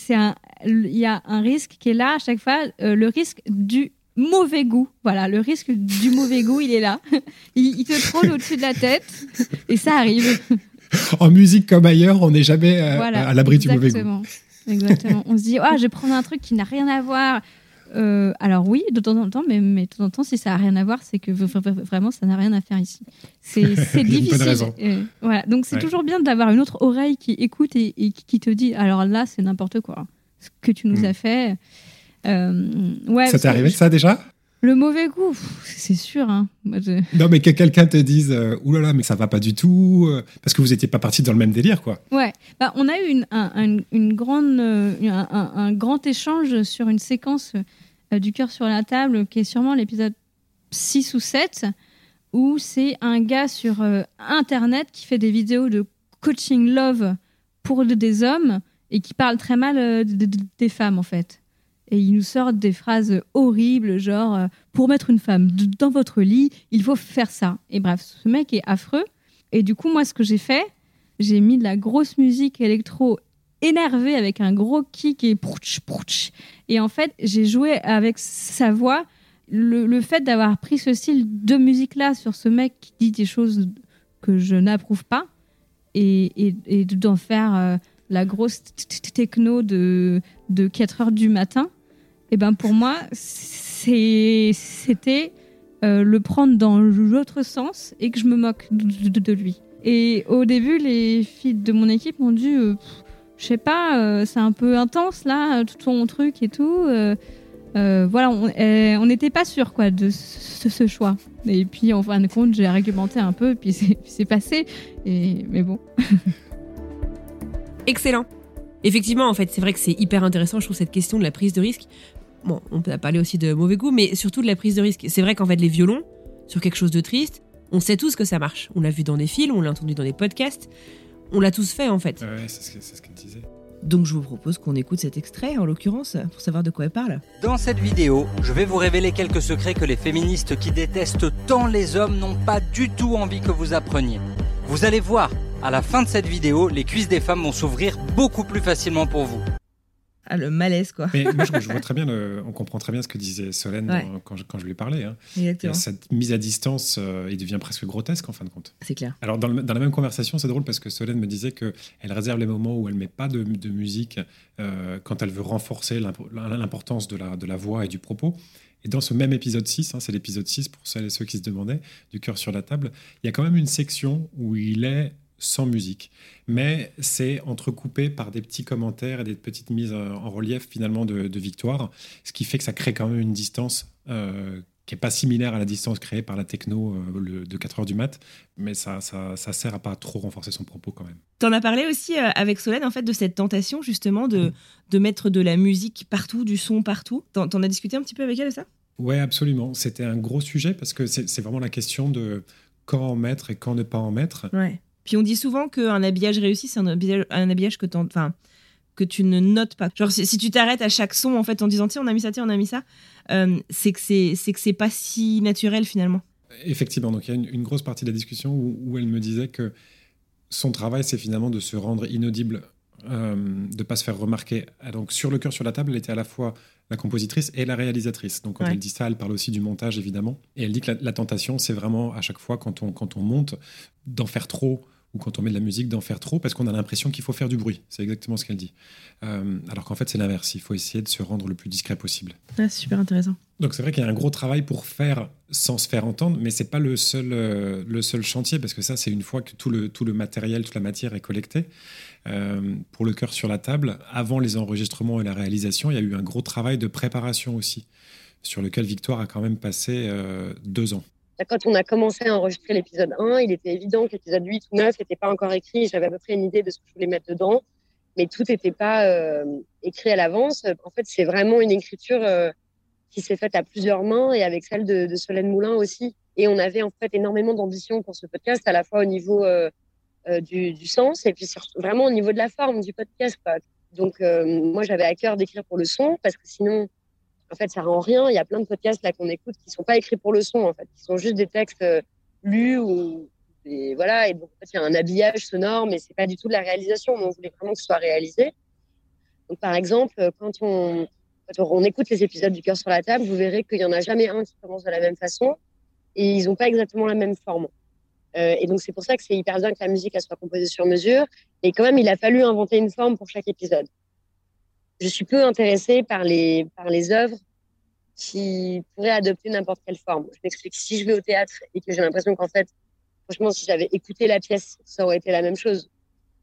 il y a un risque qui est là à chaque fois, euh, le risque du mauvais goût. Voilà, le risque du mauvais goût, il est là. Il, te trône au-dessus de la tête et ça arrive. En musique comme ailleurs, on n'est jamais euh, à l'abri du mauvais goût. Exactement. On se dit, ah, je vais prendre un truc qui n'a rien à voir. Euh, alors oui, de temps en temps, mais, mais, de temps en temps, si ça n'a rien à voir, c'est que vraiment, ça n'a rien à faire ici. C'est difficile. Euh, voilà. Donc c'est toujours bien d'avoir une autre oreille qui écoute et, qui te dit, alors là, c'est n'importe quoi. Ce que tu nous mm. as fait. Euh, ouais, ça t'est arrivé ça déjà? Le mauvais goût, c'est sûr. Hein. Non, mais que quelqu'un te dise euh, oulala, mais ça va pas du tout, euh, parce que vous n'étiez pas partis dans le même délire, quoi. Ouais, bah, on a eu une, un, une grande, un, grand échange sur une séquence du cœur sur la table, qui est sûrement l'épisode 6 ou 7, où c'est un gars sur Internet qui fait des vidéos de coaching love pour des hommes et qui parle très mal des femmes, en fait et ils nous sortent des phrases horribles, genre euh, pour mettre une femme dans votre lit, il faut faire ça. Et bref, ce mec est affreux. Et du coup, moi, ce que j'ai fait, j'ai mis de la grosse musique électro énervée avec un gros kick et prouch, prouch. Et en fait, j'ai joué avec sa voix. Le, fait d'avoir pris ce style de musique-là sur ce mec qui dit des choses que je n'approuve pas et, et, d'en faire euh, la grosse techno de, de 4 heures du matin, et ben pour moi, c'était euh, le prendre dans l'autre sens et que je me moque de, lui. Et au début, les filles de mon équipe m'ont dit, euh, je sais pas, euh, c'est un peu intense là, tout ton truc et tout. voilà, on n'était pas sûr quoi de ce, choix. Et puis en fin de compte, j'ai argumenté un peu, puis c'est passé. Et mais bon. Excellent. Effectivement, en fait, c'est vrai que c'est hyper intéressant, je trouve, cette question de la prise de risque bon, on peut parler aussi de mauvais goût, mais surtout de la prise de risque. C'est vrai qu'en fait, les violons, sur quelque chose de triste, on sait tous que ça marche. On l'a vu dans des films, on l'a entendu dans des podcasts, on l'a tous fait en fait. Ouais, c'est ce qu'elle disait. Donc je vous propose qu'on écoute cet extrait, en l'occurrence, pour savoir de quoi elle parle. Dans cette vidéo, je vais vous révéler quelques secrets que les féministes qui détestent tant les hommes n'ont pas du tout envie que vous appreniez. Vous allez voir, à la fin de cette vidéo, les cuisses des femmes vont s'ouvrir beaucoup plus facilement pour vous. Ah, le malaise, quoi. Mais moi, je, vois très bien, on comprend très bien ce que disait Solène quand, je, quand, je, lui parlais. Hein. Exactement. cette mise à distance, euh, il devient presque grotesque en fin de compte. C'est clair. Alors, dans, dans, la même conversation, c'est drôle parce que Solène me disait qu'elle réserve les moments où elle met pas de, de musique euh, quand elle veut renforcer l'importance de la, de la voix et du propos. Et dans ce même épisode 6, hein, c'est l'épisode 6 pour celles et ceux qui se demandaient, du cœur sur la table, il y a quand même une section où il est sans musique. Mais c'est entrecoupé par des petits commentaires et des petites mises en relief finalement de, Victoire, ce qui fait que ça crée quand même une distance euh, qui n'est pas similaire à la distance créée par la techno euh, de 4 heures du mat, mais ça, ça, ça, sert à pas trop renforcer son propos quand même. Tu en as parlé aussi euh, avec Solène en fait de cette tentation justement de, de mettre de la musique partout, du son partout. T'en, en as discuté un petit peu avec elle de ça? Ouais, absolument. C'était un gros sujet parce que c'est, c'est vraiment la question de quand en mettre et quand ne pas en mettre. Ouais. Puis on dit souvent qu'un habillage réussi, c'est un habillage, que, enfin, que tu ne notes pas. Genre, si, tu t'arrêtes à chaque son en fait en disant tiens, on a mis ça, tiens, on a mis ça, euh, c'est que c'est pas si naturel finalement. Effectivement, donc il y a une, grosse partie de la discussion où, elle me disait que son travail, c'est finalement de se rendre inaudible, euh, de pas se faire remarquer. Donc sur le cœur sur la table, elle était à la fois la compositrice et la réalisatrice. Donc quand elle dit ça, elle parle aussi du montage, évidemment. Et elle dit que la, tentation, c'est vraiment à chaque fois quand on, quand on monte, d'en faire trop ou quand on met de la musique d'en faire trop parce qu'on a l'impression qu'il faut faire du bruit. C'est exactement ce qu'elle dit. Euh, alors qu'en fait, c'est l'inverse. Il faut essayer de se rendre le plus discret possible. Ah, super intéressant. Donc c'est vrai qu'il y a un gros travail pour faire sans se faire entendre, mais c'est pas le seul, euh, le seul chantier parce que ça, c'est une fois que tout le, tout le matériel, toute la matière est collectée. Euh, pour le cœur sur la table, avant les enregistrements et la réalisation, il y a eu un gros travail de préparation aussi, sur lequel Victoire a quand même passé deux ans. Quand on a commencé à enregistrer l'épisode 1, il était évident que l'épisode 8 ou 9 n'était pas encore écrit. J'avais à peu près une idée de ce que je voulais mettre dedans, mais tout n'était pas euh, écrit à l'avance. En fait, c'est vraiment une écriture euh, qui s'est faite à plusieurs mains et avec celle de, Solène Moulin aussi. Et on avait en fait énormément d'ambition pour ce podcast, à la fois au niveau euh, du, sens et puis vraiment au niveau de la forme du podcast. Donc, moi, j'avais à cœur d'écrire pour le son parce que sinon, en fait, ça rend rien. Il y a plein de podcasts là qu'on écoute qui sont pas écrits pour le son, en fait, qui sont juste des textes euh, lus ou et voilà. Et donc, en fait, il y a un habillage sonore, mais c'est pas du tout de la réalisation. on voulait vraiment que ce soit réalisé. Donc, par exemple, quand on, on écoute les épisodes du cœur sur la table, vous verrez qu'il y en a jamais un qui commence de la même façon et ils n'ont pas exactement la même forme. Euh, et donc, c'est pour ça que c'est hyper bien que la musique elle soit composée sur mesure. Et quand même, il a fallu inventer une forme pour chaque épisode je suis peu intéressée par les, par les œuvres qui pourraient adopter n'importe quelle forme. Je m'explique. Si je vais au théâtre et que j'ai l'impression qu'en fait, franchement, si j'avais écouté la pièce, ça aurait été la même chose.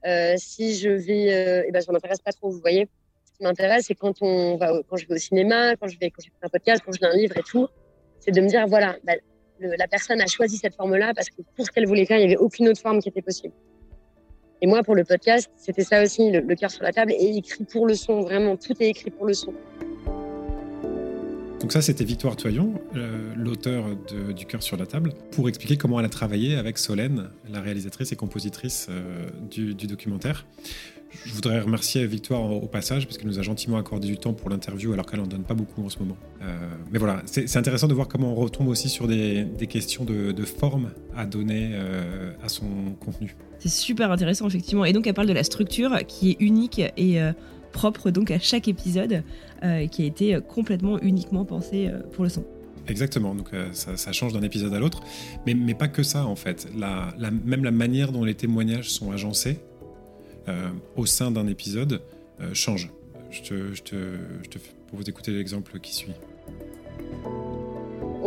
Euh, si je vais, euh, eh ben, ça m'intéresse pas trop, vous voyez. Ce qui m'intéresse, c'est quand quand je vais au cinéma, quand je vais, quand j'écoute un podcast, quand je lis un livre et tout, c'est de me dire, voilà, la personne a choisi cette forme-là parce que pour ce qu'elle voulait faire, il n'y avait aucune autre forme qui était possible. Et moi, pour le podcast, c'était ça aussi, le, cœur sur la table, et écrit pour le son, vraiment, tout est écrit pour le son. Donc ça, c'était Victoire Toyon, euh, l'auteur du Cœur sur la table, pour expliquer comment elle a travaillé avec Solène, la réalisatrice et compositrice euh, du, documentaire. Je voudrais remercier Victoire au, passage, parce qu'elle nous a gentiment accordé du temps pour l'interview, alors qu'elle n'en donne pas beaucoup en ce moment. Euh, mais voilà, c'est intéressant de voir comment on retombe aussi sur des, questions de, de, forme à donner à son contenu. C'est super intéressant, effectivement. Et donc, elle parle de la structure qui est unique et euh, propre donc à chaque épisode, euh, qui a été complètement uniquement pensé euh, pour le son. Exactement, donc ça, change d'un épisode à l'autre, mais, mais, pas que ça en fait. La, même la manière dont les témoignages sont agencés au sein d'un épisode change. Je te, je, l'exemple qui suit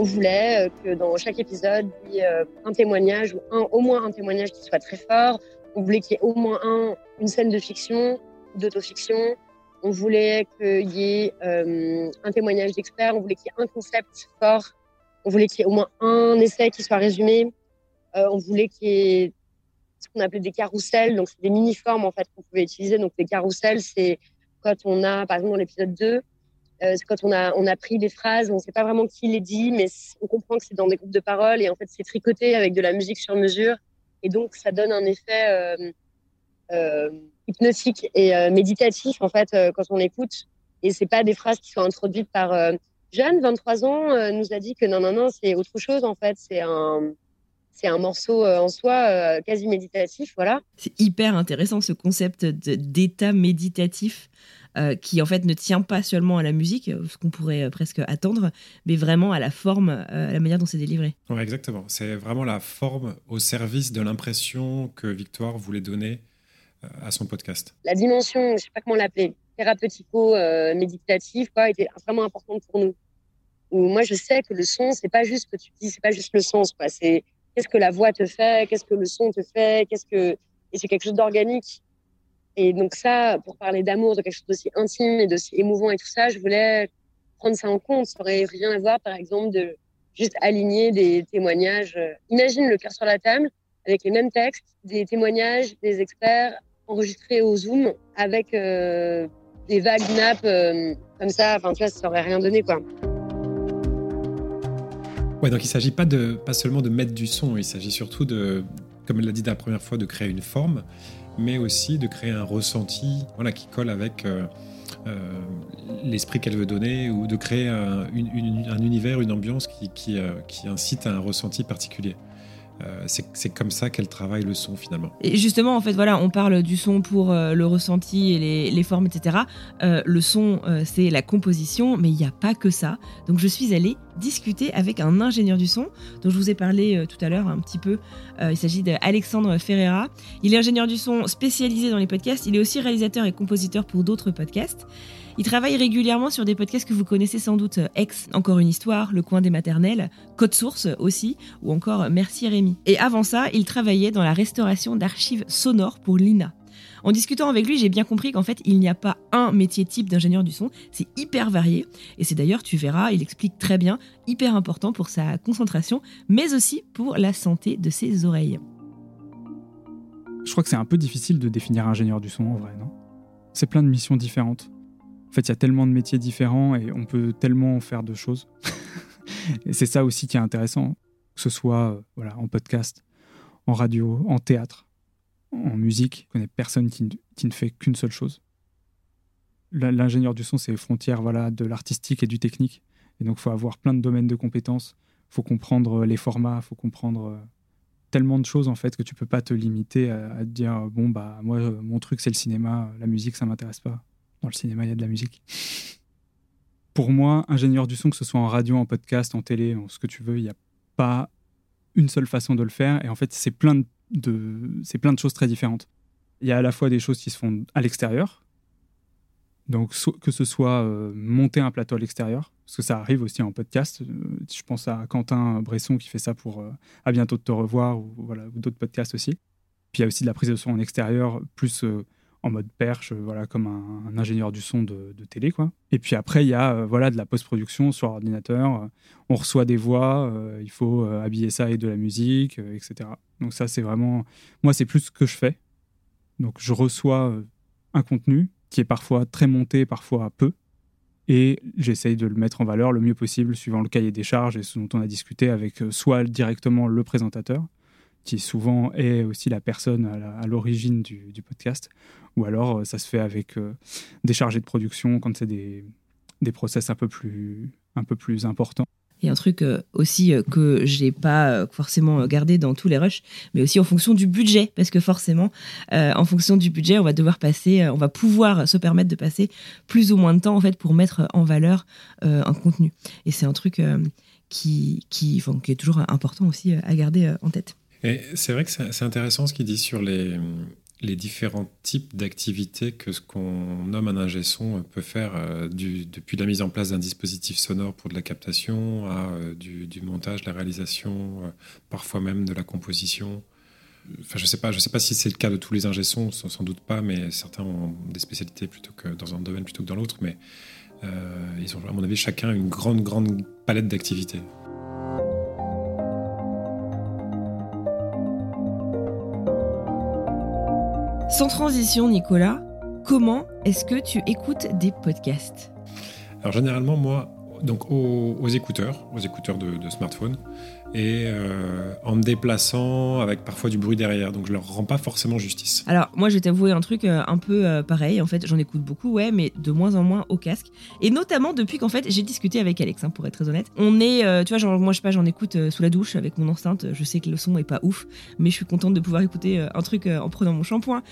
on voulait euh, que dans chaque épisode, il y ait euh, un témoignage ou au moins un témoignage qui soit très fort. On voulait qu'il y ait au moins un, une scène de fiction, d'autofiction. On voulait qu'il y ait euh, un témoignage d'expert. On voulait qu'il y ait un concept fort. On voulait qu'il y ait au moins un essai qui soit résumé. on voulait qu'il y ait ce qu'on appelait des carousels. Donc, c'est des mini-formes en fait qu'on pouvait utiliser. Donc, les carousels, c'est quand on a, par exemple, dans l'épisode 2, euh, c'est quand on a, on a pris des phrases, on ne sait pas vraiment qui les dit, mais on comprend que c'est dans des groupes de paroles et en fait c'est tricoté avec de la musique sur mesure et donc ça donne un effet euh, euh, hypnotique et méditatif en fait quand on l'écoute et c'est pas des phrases qui sont introduites par Jeanne, 23 ans, nous a dit que non non non c'est autre chose en fait, c'est un c'est un morceau en soi quasi méditatif, voilà. C'est hyper intéressant ce concept d'état méditatif euh, qui en fait ne tient pas seulement à la musique, euh, ce qu'on pourrait presque attendre, mais vraiment à la forme, à la manière dont c'est délivré. Ouais, exactement. C'est vraiment la forme au service de l'impression que Victoire voulait donner à son podcast. La dimension, je sais pas comment l'appeler, thérapeutico-méditative, quoi, était vraiment importante pour nous. Où moi, je sais que le son, c'est pas juste que tu dis, c'est pas juste le son, quoi. C'est qu'est-ce que la voix te fait, qu'est-ce que le son te fait, qu'est-ce que et c'est quelque chose d'organique. Et donc ça, pour parler d'amour, de quelque chose d'aussi intime et d'aussi émouvant et tout ça, je voulais prendre ça en compte. Ça aurait rien à voir, par exemple, de juste aligner des témoignages. Imagine le cœur sur la table avec les mêmes textes, des témoignages des experts enregistrés au Zoom avec euh, des vagues nappes euh, comme ça. Enfin, tu vois, ça aurait rien donné, quoi. Ouais, donc il ne s'agit pas, pas seulement de mettre du son, il s'agit surtout de, comme elle l'a dit la première fois, de créer une forme, mais aussi de créer un ressenti voilà, qui colle avec euh, euh, l'esprit qu'elle veut donner, ou de créer un, univers, une ambiance qui, qui, euh, qui incite à un ressenti particulier. Euh, c'est comme ça qu'elle travaille le son finalement. Et justement, en fait, voilà, on parle du son pour euh, le ressenti et les, formes, etc. Euh, le son, c'est la composition, mais il n'y a pas que ça. Donc, je suis allée discuter avec un ingénieur du son dont je vous ai parlé tout à l'heure un petit peu. il s'agit d'Alexandre Ferreira. Il est ingénieur du son spécialisé dans les podcasts. Il est aussi réalisateur et compositeur pour d'autres podcasts. Il travaille régulièrement sur des podcasts que vous connaissez sans doute, Ex, Encore une histoire, Le coin des maternelles, Code Source aussi, ou encore Merci Rémi. Et avant ça, il travaillait dans la restauration d'archives sonores pour l'INA. En discutant avec lui, j'ai bien compris qu'en fait, il n'y a pas un métier type d'ingénieur du son, c'est hyper varié. Et c'est d'ailleurs, tu verras, il explique très bien, hyper important pour sa concentration, mais aussi pour la santé de ses oreilles. Je crois que c'est un peu difficile de définir ingénieur du son en vrai, non? C'est plein de missions différentes. En fait, il y a tellement de métiers différents et on peut tellement faire de choses. et c'est ça aussi qui est intéressant, que ce soit euh, voilà, en podcast, en radio, en théâtre, en musique. Je connais personne qui, ne fait qu'une seule chose. L'ingénieur du son, c'est les frontières voilà, de l'artistique et du technique. Et donc, il faut avoir plein de domaines de compétences. Il faut comprendre les formats, il faut comprendre euh, tellement de choses en fait que tu peux pas te limiter à, à dire bon bah moi mon truc c'est le cinéma, la musique ça m'intéresse pas. Dans le cinéma, il y a de la musique. Pour moi, ingénieur du son, que ce soit en radio, en podcast, en télé, en ce que tu veux, il n'y a pas une seule façon de le faire. Et en fait, c'est plein de, c'est plein de choses très différentes. Il y a à la fois des choses qui se font à l'extérieur, donc que ce soit euh, monter un plateau à l'extérieur, parce que ça arrive aussi en podcast. Euh, je pense à Quentin Bresson qui fait ça pour euh, À bientôt de te revoir ou voilà ou d'autres podcasts aussi. Puis il y a aussi de la prise de son en extérieur, plus en mode perche, euh, voilà, comme un, ingénieur du son de, télé, quoi. Et puis après, il y a euh, voilà de la post-production sur ordinateur. on reçoit des voix, euh, il faut habiller ça avec de la musique, etc. Donc ça, c'est vraiment, moi, c'est plus ce que je fais. Donc je reçois un contenu qui est parfois très monté, parfois peu, et j'essaye de le mettre en valeur le mieux possible suivant le cahier des charges et ce dont on a discuté avec soit directement le présentateur, qui souvent est aussi la personne à l'origine du, podcast, ou alors euh, ça se fait avec euh, des chargés de production quand c'est des, des process un peu plus, un peu plus importants. Il y a un truc euh, aussi que j'ai pas forcément gardé dans tous les rushs, mais aussi en fonction du budget, parce que forcément, en fonction du budget, on va devoir passer, on va pouvoir se permettre de passer plus ou moins de temps en fait pour mettre en valeur un contenu. Et c'est un truc qui, qui, qui est toujours important aussi à garder en tête. Et c'est vrai que c'est intéressant ce qu'il dit sur les, différents types d'activités que ce qu'on nomme un ingé son peut faire, euh, depuis la mise en place d'un dispositif sonore pour de la captation, à euh, du, montage, la réalisation, euh, parfois même de la composition. Je ne sais, pas, sais pas si c'est le cas de tous les ingé sons, sans, sans, doute pas, mais certains ont des spécialités plutôt que dans un domaine plutôt que dans l'autre. Mais ils ont, à mon avis, chacun une grande, grande palette d'activités. Sans transition, Nicolas, comment est-ce que tu écoutes des podcasts? Alors généralement, moi, donc aux, écouteurs, aux écouteurs de, smartphone, et euh, en me déplaçant avec parfois du bruit derrière. Donc je leur rends pas forcément justice. Alors moi je vais t'avouer un truc euh, un peu euh, pareil. En fait j'en écoute beaucoup, ouais, mais de moins en moins au casque. Et notamment depuis qu'en fait j'ai discuté avec Alex, hein, pour être très honnête. On est, tu vois, moi je sais pas, j'en écoute sous la douche avec mon enceinte. Je sais que le son est pas ouf, mais je suis contente de pouvoir écouter un truc en prenant mon shampoing.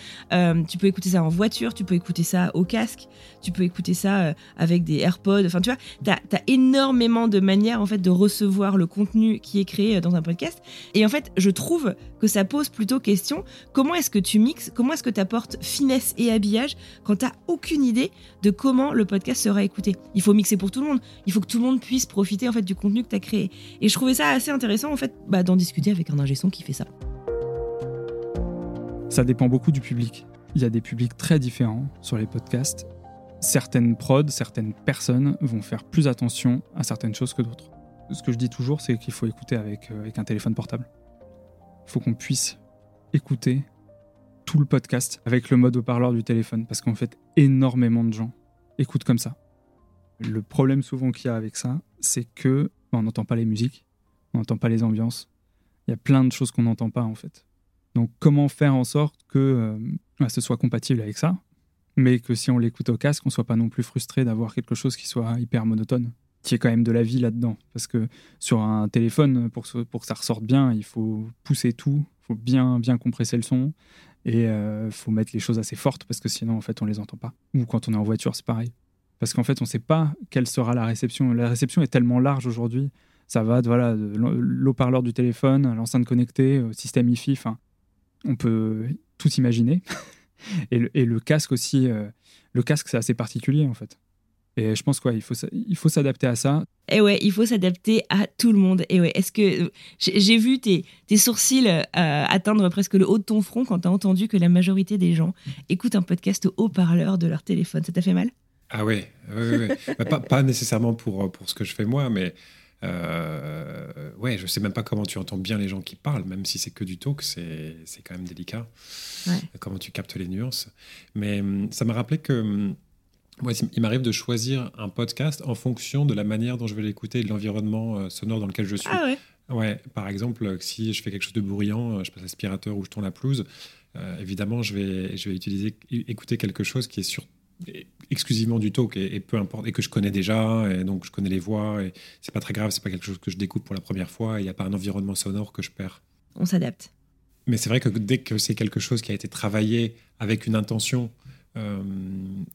tu peux écouter ça en voiture, tu peux écouter ça au casque, tu peux écouter ça avec des AirPods. Enfin tu vois, t'as as énormément de manières en fait de recevoir le contenu qui est créé euh, dans un podcast. Et en fait, je trouve que ça pose plutôt question comment est-ce que tu mixes, comment est-ce que tu apportes finesse et habillage quand tu aucune idée de comment le podcast sera écouté? Il faut mixer pour tout le monde. Il faut que tout le monde puisse profiter en fait du contenu que tu as créé. Et je trouvais ça assez intéressant en fait bah, d'en discuter avec un ingé son qui fait ça. Ça dépend beaucoup du public. Il y a des publics très différents sur les podcasts. Certaines prods, certaines personnes vont faire plus attention à certaines choses que d'autres ce que je dis toujours, c'est qu'il faut écouter avec, euh, avec un téléphone portable. Il faut qu'on puisse écouter tout le podcast avec le mode haut-parleur du téléphone, parce qu'en fait, énormément de gens écoutent comme ça. Le problème souvent qu'il y a avec ça, c'est que on n'entend pas les musiques, on n'entend pas les ambiances. Il y a plein de choses qu'on n'entend pas en fait. Donc comment faire en sorte que euh, ce soit compatible avec ça, mais que si on l'écoute au casque, on soit pas non plus frustré d'avoir quelque chose qui soit hyper monotone? Qui est quand même de la vie là-dedans. Parce que sur un téléphone, pour que, ça ressorte bien, il faut pousser tout, il faut bien, bien compresser le son et il euh, faut mettre les choses assez fortes parce que sinon, en fait, on les entend pas. Ou quand on est en voiture, c'est pareil. Parce qu'en fait, on ne sait pas quelle sera la réception. La réception est tellement large aujourd'hui. Ça va de l'eau-parleur du téléphone l'enceinte connectée, au système IFI. Enfin, on peut tout imaginer. et, le, et, le, casque aussi. Euh, le casque, c'est assez particulier en fait. Et je pense quoi, il faut il faut s'adapter à ça. Et eh ouais, il faut s'adapter à tout le monde. Et ouais, est-ce que j'ai vu tes, tes sourcils euh, atteindre presque le haut de ton front quand tu as entendu que la majorité des gens écoutent un podcast au haut-parleur de leur téléphone. Ça t'a fait mal? Ah ouais, ouais, bah, pas, pas, nécessairement pour pour ce que je fais moi, mais euh, ouais, je sais même pas comment tu entends bien les gens qui parlent, même si c'est que du talk, c'est quand même délicat. Comment tu captes les nuances. Mais hum, ça m'a rappelé que hum, moi, il m'arrive de choisir un podcast en fonction de la manière dont je vais l'écouter et de l'environnement euh, sonore dans lequel je suis. Ah ouais Ouais, par exemple, euh, si je fais quelque chose de bruyant, euh, je passe l'aspirateur ou je tourne la pelouse, évidemment, je vais, je vais utiliser, écouter quelque chose qui est sur, exclusivement du talk et, peu importe, et que je connais déjà, et donc je connais les voix, et c'est pas très grave, c'est pas quelque chose que je découvre pour la première fois, il n'y a pas un environnement sonore que je perds. On s'adapte. Mais c'est vrai que dès que c'est quelque chose qui a été travaillé avec une intention, euh,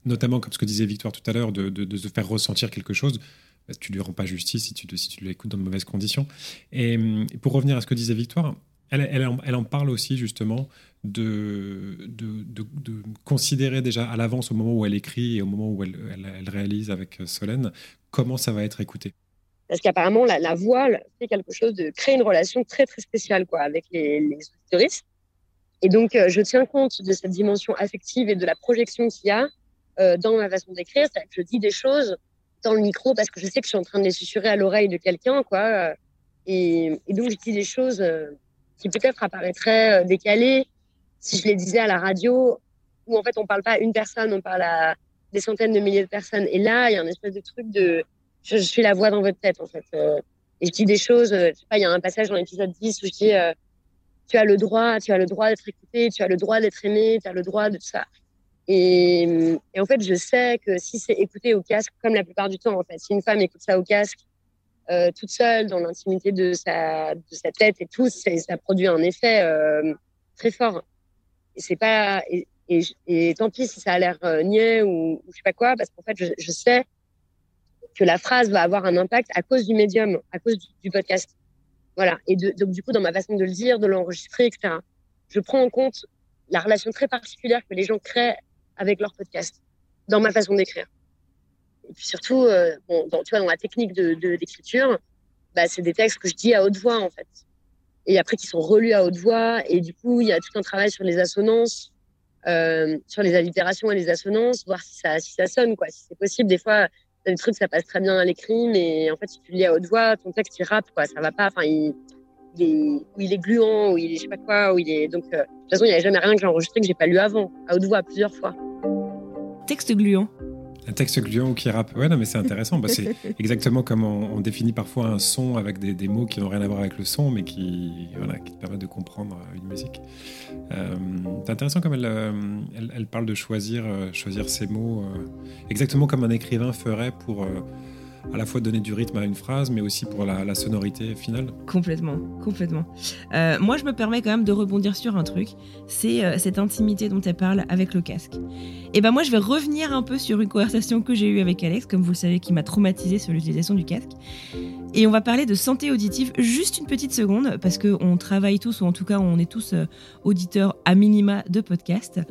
notamment comme ce que disait Victoire tout à l'heure, de, se faire ressentir quelque chose, bah, tu lui rends pas justice si tu, si tu l'écoutes dans de mauvaises conditions. Et, pour revenir à ce que disait Victoire, elle, en parle aussi justement de, considérer déjà à l'avance au moment où elle écrit et au moment où elle, réalise avec Solène comment ça va être écouté. Parce qu'apparemment, la, voix fait quelque chose de créer une relation très très spéciale quoi, avec les, les. Et donc, euh, je tiens compte de cette dimension affective et de la projection qu'il y a euh, dans ma façon d'écrire. C'est-à-dire que je dis des choses dans le micro parce que je sais que je suis en train de les susurrer à l'oreille de quelqu'un, quoi. Et, et, donc, je dis des choses euh, qui peut-être apparaîtraient décalées si je les disais à la radio, où en fait, on parle pas à une personne, on parle à des centaines de milliers de personnes. Et là, il y a un espèce de truc de je, suis la voix dans votre tête, en fait. et je dis des choses, je sais pas, il y a un passage dans l'épisode 10 où je dis tu as le droit, tu as le droit d'être écouté, tu as le droit d'être aimé, tu as le droit de tout ça. Et, en fait, je sais que si c'est écouté au casque, comme la plupart du temps, en fait, si une femme écoute ça au casque, euh, toute seule, dans l'intimité de sa, de sa tête et tout, ça produit un effet euh, très fort. Et c'est pas, et, et, tant pis si ça a l'air euh, niais ou, ou, je sais pas quoi, parce qu'en fait, je, je, sais que la phrase va avoir un impact à cause du médium, à cause du podcast. Voilà. Et donc, du coup, dans ma façon de le dire, de l'enregistrer, etc., je prends en compte la relation très particulière que les gens créent avec leur podcast dans ma façon d'écrire. Et puis surtout, euh, dans, tu vois, dans la technique d'écriture, bah, c'est des textes que je dis à haute voix, en fait. Et après, qui sont relus à haute voix. Et du coup, il y a tout un travail sur les assonances, euh, sur les allitérations et les assonances, voir si ça, si ça sonne, quoi. Si c'est possible, des fois, des trucs, ça passe très bien à l'écrit, mais en fait, si tu lis à haute voix, ton texte, il rappe, quoi. Ça va pas. Enfin, il, ou il est gluant, ou il est je sais pas quoi, ou il est. Donc, euh, de toute façon, il n'y a jamais rien que j'ai enregistré que j'ai pas lu avant, à haute voix, plusieurs fois. Texte gluant. Un texte gluant ou qui rappe. Ouais, non, mais c'est intéressant. bah, c'est exactement comme on, définit parfois un son avec des, mots qui n'ont rien à voir avec le son, mais qui, voilà, qui te permettent de comprendre une musique. Euh, c'est intéressant comme elle, euh, elle, parle de choisir, euh, choisir ses mots, exactement comme un écrivain ferait pour à la fois donner du rythme à une phrase, mais aussi pour la, sonorité finale. Complètement, complètement. Euh, moi, je me permets quand même de rebondir sur un truc, c'est euh, cette intimité dont elle parle avec le casque. Et ben moi, je vais revenir un peu sur une conversation que j'ai eue avec Alex, comme vous le savez, qui m'a traumatisé sur l'utilisation du casque. Et on va parler de santé auditive juste une petite seconde, parce qu'on travaille tous, ou en tout cas, on est tous euh, auditeurs à minima de podcast.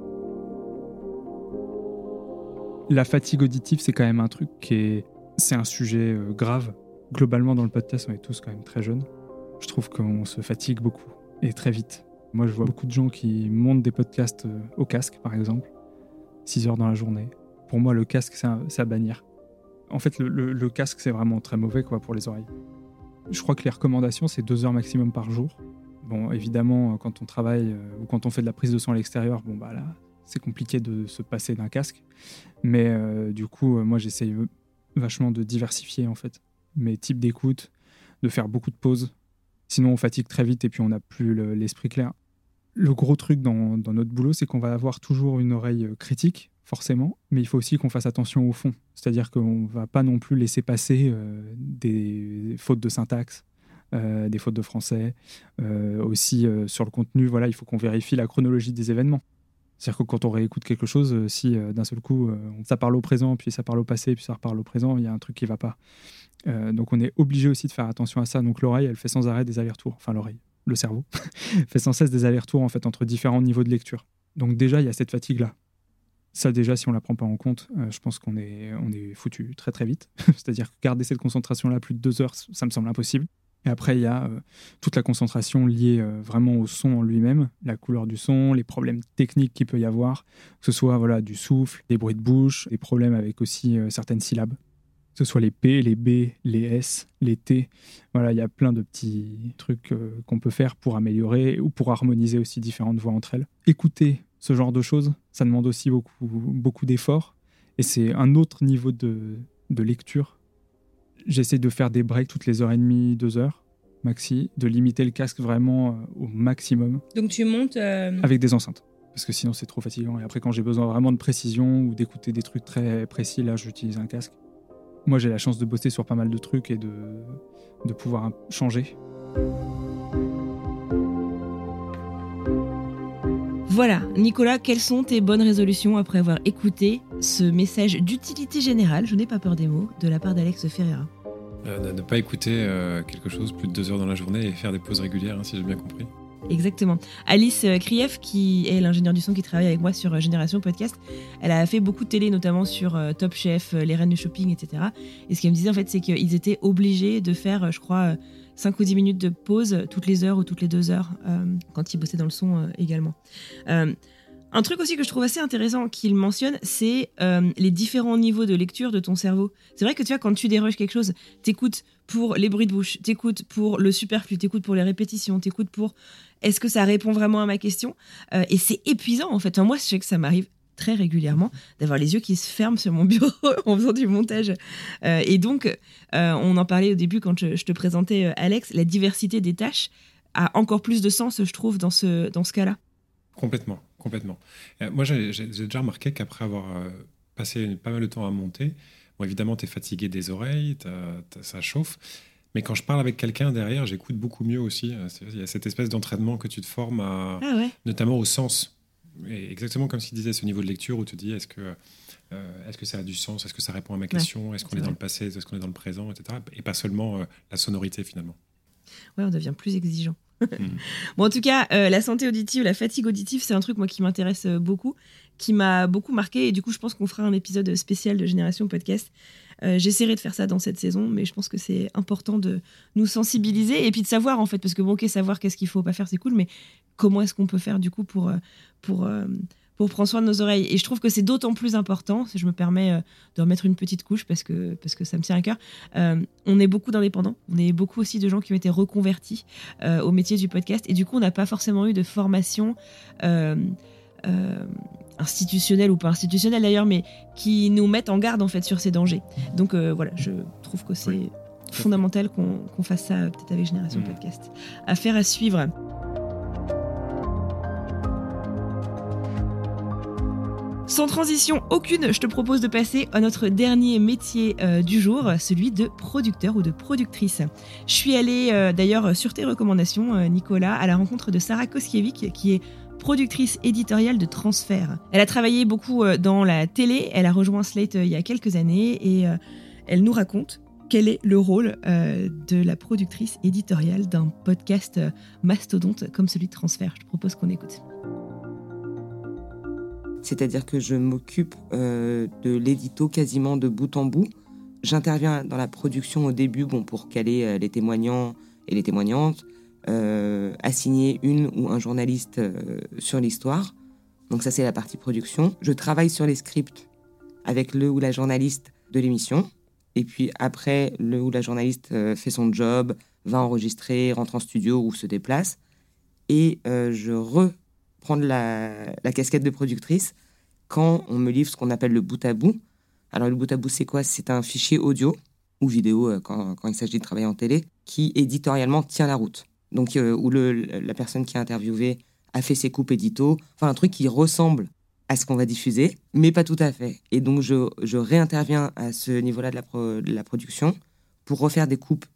La fatigue auditive, c'est quand même un truc qui est c'est un sujet euh, grave. Globalement, dans le podcast, on est tous quand même très jeunes. Je trouve qu'on se fatigue beaucoup et très vite. Moi, je vois beaucoup de gens qui montent des podcasts euh, au casque, par exemple, 6 heures dans la journée. Pour moi, le casque, c'est à bannir. En fait, le, casque, c'est vraiment très mauvais quoi, pour les oreilles. Je crois que les recommandations, c'est 2 heures maximum par jour. Bon, évidemment, quand on travaille euh, ou quand on fait de la prise de son à l'extérieur, bon, bah là, c'est compliqué de se passer d'un casque. Mais du coup, moi, j'essaye vachement de diversifier en fait mes types d'écoute, de faire beaucoup de pauses. Sinon, on fatigue très vite et puis on n'a plus l'esprit clair. Le gros truc dans, notre boulot, c'est qu'on va avoir toujours une oreille euh, critique, forcément, mais il faut aussi qu'on fasse attention au fond. C'est-à-dire qu'on ne va pas non plus laisser passer euh, des fautes de syntaxe, euh, des fautes de français. aussi, sur le contenu, voilà, il faut qu'on vérifie la chronologie des événements. C'est-à-dire que quand on réécoute quelque chose, euh, si euh, d'un seul coup euh, ça parle au présent, puis ça parle au passé, puis ça reparle au présent, il y a un truc qui va pas. donc on est obligé aussi de faire attention à ça. Donc l'oreille, elle fait sans arrêt des allers-retours. Enfin l'oreille, le cerveau fait sans cesse des allers-retours en fait entre différents niveaux de lecture. Donc déjà il y a cette fatigue là. Ça déjà si on la prend pas en compte, je pense qu'on est on est foutu très très vite. C'est-à-dire que garder cette concentration là plus de deux heures, ça me semble impossible. Et après, il y a euh, toute la concentration liée euh, vraiment au son en lui-même, la couleur du son, les problèmes techniques qu'il peut y avoir, que ce soit voilà, du souffle, des bruits de bouche, des problèmes avec aussi euh, certaines syllabes, que ce soit les P, les B, les S, les T. Voilà, il y a plein de petits trucs qu'on peut faire pour améliorer ou pour harmoniser aussi différentes voix entre elles. Écouter ce genre de choses, ça demande aussi beaucoup, beaucoup d'efforts et c'est un autre niveau de, de lecture J'essaie de faire des breaks toutes les heures et demie, deux heures, maxi, de limiter le casque vraiment euh, au maximum. Donc tu montes euh, Avec des enceintes, parce que sinon c'est trop fatigant. Et après, quand j'ai besoin vraiment de précision ou d'écouter des trucs très précis, là j'utilise un casque. Moi j'ai la chance de bosser sur pas mal de trucs et de, de pouvoir changer. Voilà, Nicolas, quelles sont tes bonnes résolutions après avoir écouté ce message d'utilité générale, je n'ai pas peur des mots, de la part d'Alex Ferreira? Euh, Ne pas écouter euh, quelque chose plus de deux heures dans la journée et faire des pauses régulières, hein, si j'ai bien compris. Exactement. Alice euh, Krief, qui est l'ingénieur du son qui travaille avec moi sur Génération Podcast, elle a fait beaucoup de télé, notamment sur Top Chef, Les Reines du Shopping, etc. Et ce qu'elle me disait, en fait, c'est qu'ils étaient obligés de faire, je crois, 5 ou 10 minutes de pause toutes les heures ou toutes les deux heures euh, quand il bossait dans le son euh, également. Euh, un truc aussi que je trouve assez intéressant qu'il mentionne, c'est les différents niveaux de lecture de ton cerveau. C'est vrai que tu vois, quand tu déroges quelque chose, t'écoutes pour les bruits de bouche, t'écoutes pour le superflu, t'écoutes pour les répétitions, t'écoutes pour est-ce que ça répond vraiment à ma question? Et c'est épuisant en fait. moi, je sais que ça m'arrive très régulièrement d'avoir les yeux qui se ferment sur mon bureau en faisant du montage. Euh, et donc, euh, on en parlait au début quand je, te présentais euh, Alex, la diversité des tâches a encore plus de sens, je trouve, dans ce, dans ce cas-là. Complètement, complètement. moi, j'ai déjà remarqué qu'après avoir passé pas mal de temps à monter, bon, évidemment, tu es fatigué des oreilles, ça chauffe. Mais quand je parle avec quelqu'un derrière, j'écoute beaucoup mieux aussi. Il y a cette espèce d'entraînement que tu te formes, à, ah notamment au sens exactement comme s'il disait, ce niveau de lecture où tu dis est-ce que, euh, est-ce que ça a du sens? Est-ce que ça répond à ma question? Est-ce qu'on est, dans le passé? Est-ce qu'on est dans le présent? Etc. Et pas seulement euh, la sonorité finalement. Ouais, on devient plus exigeant. Hmm. bon, en tout cas, euh, la santé auditive, la fatigue auditive, c'est un truc moi qui m'intéresse beaucoup, qui m'a beaucoup marqué. Et du coup, je pense qu'on fera un épisode spécial de Génération Podcast. J'essaierai de faire ça dans cette saison, mais je pense que c'est important de nous sensibiliser et puis de savoir en fait, parce que bon, ok, savoir qu'est-ce qu'il faut pas faire, c'est cool, mais comment est-ce qu'on peut faire du coup pour, euh, pour, euh, pour prendre soin de nos oreilles? Et je trouve que c'est d'autant plus important, si je me permets euh, de remettre une petite couche parce que, parce que ça me tient à cœur, on est beaucoup d'indépendants, on est beaucoup aussi de gens qui ont été reconvertis au métier du podcast et du coup on n'a pas forcément eu de formation institutionnels ou pas institutionnels d'ailleurs, mais qui nous mettent en garde en fait sur ces dangers. Donc voilà, je trouve que c'est fondamental qu'on fasse ça peut-être avec Génération mmh. Podcast. Affaire à suivre. Sans transition aucune, je te propose de passer à notre dernier métier euh, du jour, celui de producteur ou de productrice. Je suis allée euh, d'ailleurs sur tes recommandations, euh, Nicolas, à la rencontre de Sarah Koskiewicz, qui est productrice éditoriale de Transfert. Elle a travaillé beaucoup dans la télé, elle a rejoint Slate il y a quelques années et elle nous raconte quel est le rôle de la productrice éditoriale d'un podcast mastodonte comme celui de Transfert. Je propose qu'on écoute. C'est-à-dire que je m'occupe euh, de l'édito quasiment de bout en bout. J'interviens dans la production au début bon, pour caler euh, les témoignants et les témoignantes, euh, assigner une ou un journaliste sur l'histoire. Donc ça c'est la partie production. Je travaille sur les scripts avec le ou la journaliste de l'émission. Et puis après, le ou la journaliste fait son job, va enregistrer, rentre en studio ou se déplace. Et je re prendre la, casquette de productrice quand on me livre ce qu'on appelle le bout à bout. Alors le bout à bout, c'est quoi? C'est un fichier audio ou vidéo euh, quand, il s'agit de travailler en télé qui éditorialement tient la route. Donc euh, où la personne qui a interviewé a fait ses coupes édito, enfin un truc qui ressemble à ce qu'on va diffuser, mais pas tout à fait. Et donc je, réinterviens à ce niveau-là de, de la, production pour refaire des coupes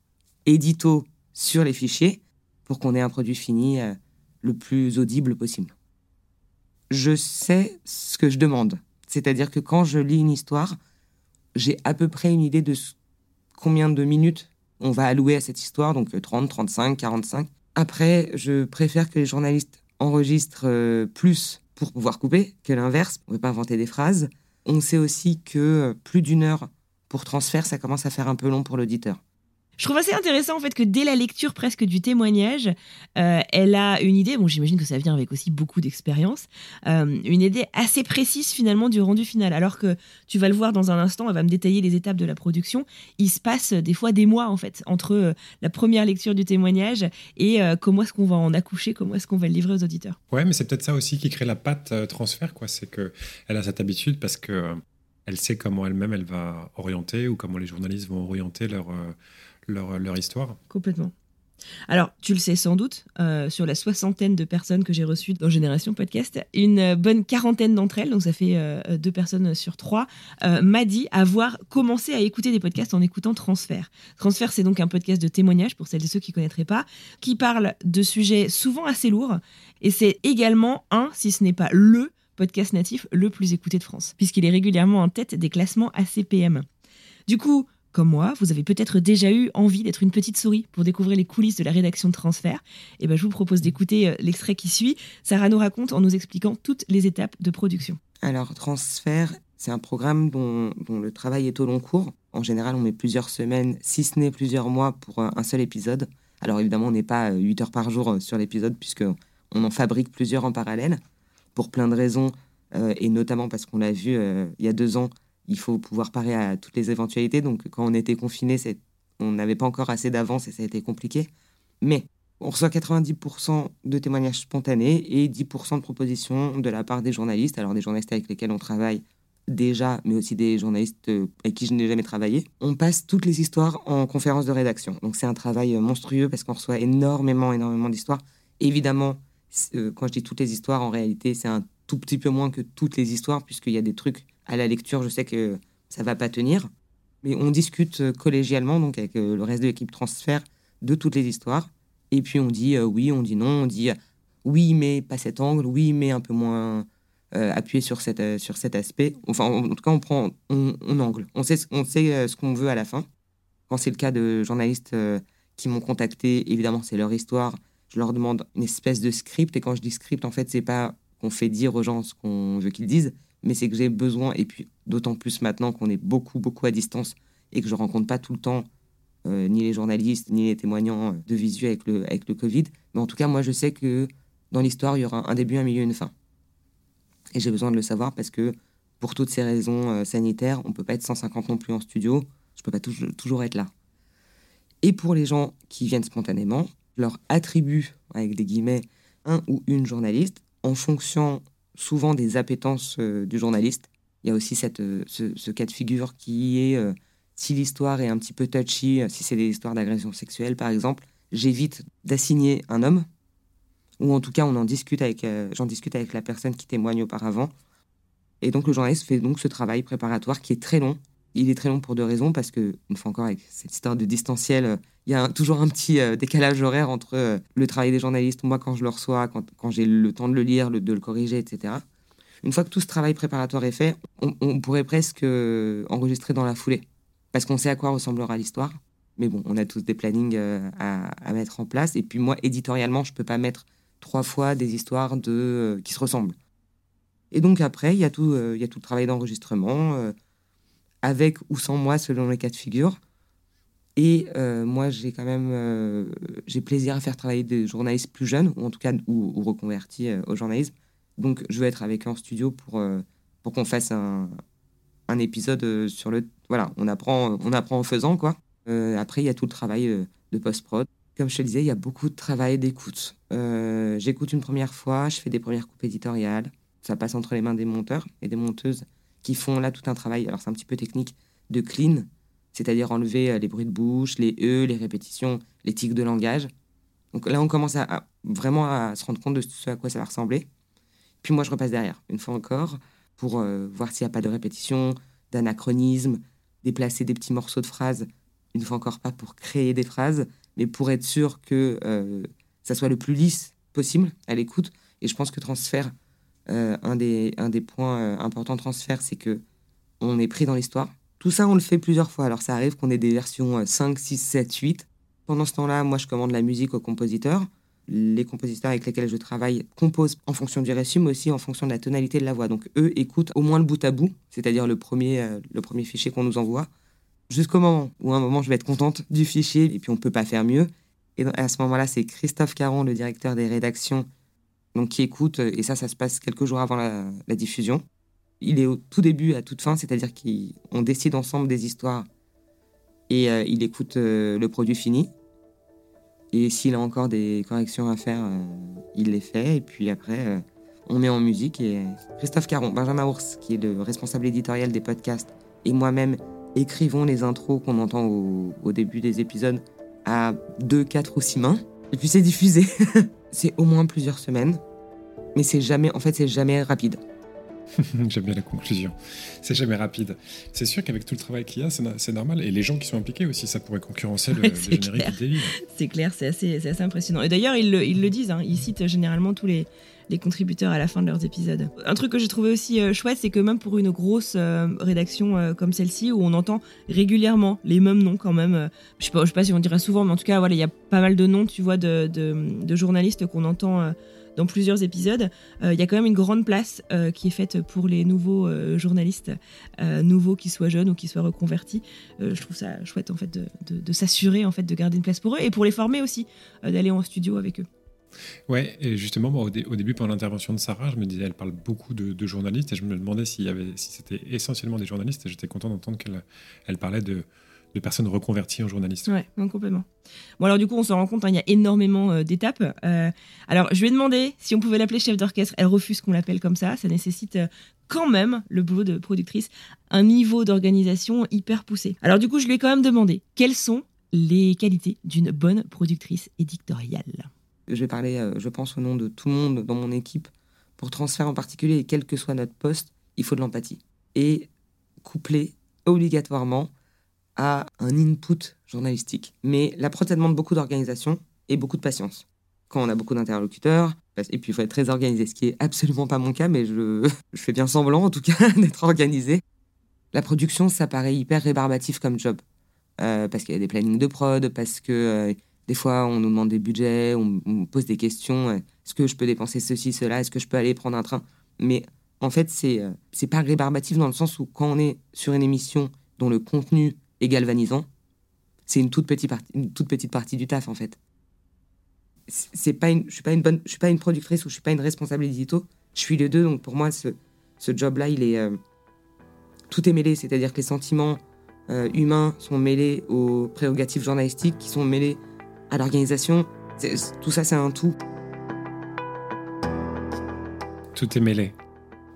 édito sur les fichiers pour qu'on ait un produit fini euh, le plus audible possible je sais ce que je demande. C'est-à-dire que quand je lis une histoire, j'ai à peu près une idée de combien de minutes on va allouer à cette histoire, donc 30, 35, 45. Après, je préfère que les journalistes enregistrent euh, plus pour pouvoir couper que l'inverse. On ne veut pas inventer des phrases. On sait aussi que plus d'une heure pour transfert, ça commence à faire un peu long pour l'auditeur. Je trouve assez intéressant en fait que dès la lecture presque du témoignage, euh, elle a une idée, bon j'imagine que ça vient avec aussi beaucoup d'expérience, euh, une idée assez précise finalement du rendu final. Alors que tu vas le voir dans un instant, elle va me détailler les étapes de la production. Il se passe des fois des mois en fait entre euh, la première lecture du témoignage et comment est-ce qu'on va en accoucher, comment est-ce qu'on va le livrer aux auditeurs. Ouais, mais c'est peut-être ça aussi qui crée la patte transfert, quoi. C'est que elle a cette habitude parce que elle sait comment elle-même elle va orienter ou comment les journalistes vont orienter leur leur, histoire. Complètement. Alors, tu le sais sans doute, euh, sur la soixantaine de personnes que j'ai reçues dans Génération Podcast, une bonne quarantaine d'entre elles, donc ça fait euh, deux personnes sur trois, euh, m'a dit avoir commencé à écouter des podcasts en écoutant Transfert. Transfert, c'est donc un podcast de témoignages pour celles et ceux qui ne connaîtraient pas, qui parle de sujets souvent assez lourds, et c'est également un, si ce n'est pas le podcast natif le plus écouté de France, puisqu'il est régulièrement en tête des classements ACPM. Du coup, comme moi, vous avez peut-être déjà eu envie d'être une petite souris pour découvrir les coulisses de la rédaction de Transfert. Et eh ben, je vous propose d'écouter euh, l'extrait qui suit. Sarah nous raconte en nous expliquant toutes les étapes de production. Alors, Transfert, c'est un programme dont, le travail est au long cours. En général, on met plusieurs semaines, si ce n'est plusieurs mois, pour un, seul épisode. Alors évidemment, on n'est pas 8 euh, heures par jour euh, sur l'épisode, puisque on en fabrique plusieurs en parallèle, pour plein de raisons, et notamment parce qu'on l'a vu il y a deux ans, il faut pouvoir parer à toutes les éventualités. Donc, quand on était confiné, on n'avait pas encore assez d'avance et ça a été compliqué. Mais on reçoit 90% de témoignages spontanés et 10% de propositions de la part des journalistes. Alors, des journalistes avec lesquels on travaille déjà, mais aussi des journalistes euh, avec qui je n'ai jamais travaillé. On passe toutes les histoires en conférence de rédaction. Donc, c'est un travail monstrueux parce qu'on reçoit énormément, énormément d'histoires. Évidemment, euh, quand je dis toutes les histoires, en réalité, c'est un tout petit peu moins que toutes les histoires, puisqu'il y a des trucs à la lecture, je sais que ça va pas tenir. Mais on discute euh, collégialement, donc avec euh, le reste de l'équipe transfert, de toutes les histoires. Et puis on dit euh, oui, on dit non, on dit oui, mais pas cet angle, oui, mais un peu moins appuyé sur, sur cet aspect. Enfin, en, tout cas, on prend, on, angle. On sait, on sait ce qu'on veut à la fin. Quand c'est le cas de journalistes qui m'ont contacté, évidemment, c'est leur histoire. Je leur demande une espèce de script. Et quand je dis script, en fait, c'est pas qu'on fait dire aux gens ce qu'on veut qu'ils disent, mais c'est que j'ai besoin, et puis d'autant plus maintenant qu'on est beaucoup, beaucoup à distance et que je rencontre pas tout le temps euh, ni les journalistes, ni les témoignants de visu avec le, avec le Covid. Mais en tout cas, moi, je sais que dans l'histoire, il y aura un début, un milieu, une fin. Et j'ai besoin de le savoir parce que pour toutes ces raisons euh, sanitaires, on ne peut pas être 150 non plus en studio. Je ne peux pas toujours être là. Et pour les gens qui viennent spontanément, je leur attribue, avec des guillemets, un ou une journaliste en fonction souvent des appétences du journaliste. Il y a aussi cette, ce, cas de figure qui est, si l'histoire est un petit peu touchy, si c'est des histoires d'agression sexuelle par exemple, j'évite d'assigner un homme, ou en tout cas on en discute avec, j'en discute avec la personne qui témoigne auparavant. Et donc le journaliste fait donc ce travail préparatoire qui est très long, il est très long pour deux raisons, parce que, une fois encore, avec cette histoire de distanciel, euh, il y a toujours un petit euh, décalage horaire entre euh, le travail des journalistes, moi quand je le reçois, quand, j'ai le temps de le lire, de le corriger, etc. Une fois que tout ce travail préparatoire est fait, on, pourrait presque enregistrer dans la foulée, parce qu'on sait à quoi ressemblera l'histoire. Mais bon, on a tous des plannings à, mettre en place. Et puis moi, éditorialement, je ne peux pas mettre trois fois des histoires qui se ressemblent. Et donc après, il y a tout le travail d'enregistrement avec ou sans moi selon les cas de figure. Et euh, moi, j'ai quand même euh, j'ai plaisir à faire travailler des journalistes plus jeunes, ou en tout cas ou, reconvertis euh, au journalisme. Donc, je veux être avec eux en studio pour, pour qu'on fasse un, un, épisode sur le. Voilà, on apprend, on apprend en faisant, quoi. après, il y a tout le travail de post-prod. Comme je te disais, il y a beaucoup de travail d'écoute. J'écoute une première fois, je fais des premières coupes éditoriales. Ça passe entre les mains des monteurs et des monteuses qui font là tout un travail, alors c'est un petit peu technique, de clean, c'est-à-dire enlever euh, les bruits de bouche, les E, les répétitions, les tics de langage. Donc là, on commence à, vraiment à se rendre compte de ce à quoi ça va ressembler. Puis moi, je repasse derrière, une fois encore, pour euh, voir s'il n'y a pas de répétition, d'anachronisme, déplacer des petits morceaux de phrases, une fois encore pas pour créer des phrases, mais pour être sûr que euh, ça soit le plus lisse possible à l'écoute. Et je pense que transfert euh, un, des, points euh, importants de transfert, c'est que on est pris dans l'histoire. Tout ça, on le fait plusieurs fois. Alors, ça arrive qu'on ait des versions 5, 6, 7, 8. Pendant ce temps-là, moi, je commande la musique aux compositeurs. Les compositeurs avec lesquels je travaille composent en fonction du récit, mais aussi en fonction de la tonalité de la voix. Donc, eux écoutent au moins le bout à bout, c'est-à-dire le premier, euh, le premier fichier qu'on nous envoie, jusqu'au moment où, à un moment, je vais être contente du fichier, et puis on ne peut pas faire mieux. Et à ce moment-là, c'est Christophe Caron, le directeur des rédactions, donc qui écoute, et ça, ça se passe quelques jours avant la, diffusion. Il est au tout début à toute fin, c'est-à-dire qu'on décide ensemble des histoires et euh, il écoute euh, le produit fini. Et s'il a encore des corrections à faire, euh, il les fait. Et puis après, on met en musique. Et Christophe Caron, Benjamin Ours, qui est le responsable éditorial des podcasts, et moi-même écrivons les intros qu'on entend au, au début des épisodes à deux, quatre ou six mains. Et puis c'est diffusé. c'est au moins plusieurs semaines, mais c'est jamais, en fait, c'est jamais rapide. J'aime bien la conclusion. C'est jamais rapide. C'est sûr qu'avec tout le travail qu'il y a, c'est normal. Et les gens qui sont impliqués aussi, ça pourrait concurrencer le, générique C'est clair, c'est assez, assez, impressionnant. Et d'ailleurs, ils, ils, le disent, hein, ils citent généralement tous les, les contributeurs à la fin de leurs épisodes. Un truc que j'ai trouvé aussi euh, chouette, c'est que même pour une grosse euh, rédaction euh, comme celle-ci, où on entend régulièrement les mêmes noms quand même, je sais sais pas si on dirait souvent, mais en tout cas, voilà, il y a pas mal de noms, tu vois, de, journalistes qu'on entend dans plusieurs épisodes. Il y a quand même une grande place qui est faite pour les nouveaux journalistes, nouveaux qui soient jeunes ou qui soient reconvertis. je trouve ça chouette en fait de, de, de s'assurer en fait de garder une place pour eux et pour les former aussi, d'aller en studio avec eux. Ouais, et justement, au, début, pendant l'intervention de Sarah, je me disais, elle parle beaucoup de, journalistes, et je me demandais si c'était essentiellement des journalistes, et j'étais content d'entendre qu'elle elle parlait de, personnes reconverties en journalistes. Ouais, complètement. Bon, alors du coup, on se rend compte, hein, il y a énormément euh, d'étapes. Euh, alors, je lui ai demandé si on pouvait l'appeler chef d'orchestre. Elle refuse qu'on l'appelle comme ça. Ça nécessite euh, quand même, le boulot de productrice, un niveau d'organisation hyper poussé. Alors du coup, je lui ai quand même demandé quelles sont les qualités d'une bonne productrice éditoriale je vais parler, euh, je pense, au nom de tout le monde dans mon équipe, pour transfert en particulier, et quel que soit notre poste, il faut de l'empathie. Et couplé obligatoirement à un input journalistique. Mais la prod, ça demande beaucoup d'organisation et beaucoup de patience. Quand on a beaucoup d'interlocuteurs, et puis il faut être très organisé, ce qui est absolument pas mon cas, mais je, fais bien semblant en tout cas d'être organisé. La production, ça paraît hyper rébarbatif comme job. Euh, parce qu'il y a des plannings de prod, parce que euh, des fois, on nous demande des budgets, on, me pose des questions. Est-ce que je peux dépenser ceci, cela Est-ce que je peux aller prendre un train? Mais en fait, c'est euh, c'est pas rébarbatif dans le sens où quand on est sur une émission dont le contenu est galvanisant, c'est une toute petite partie, toute petite partie du taf en fait. C'est pas une, je suis pas une bonne, je suis pas une productrice ou je suis pas une responsable édito. Je suis les deux, donc pour moi, ce, ce job-là, il est euh, tout est mêlé, c'est-à-dire que les sentiments euh, humains sont mêlés aux prérogatives journalistiques, qui sont mêlés à l'organisation. Tout ça, c'est un tout. Tout est mêlé.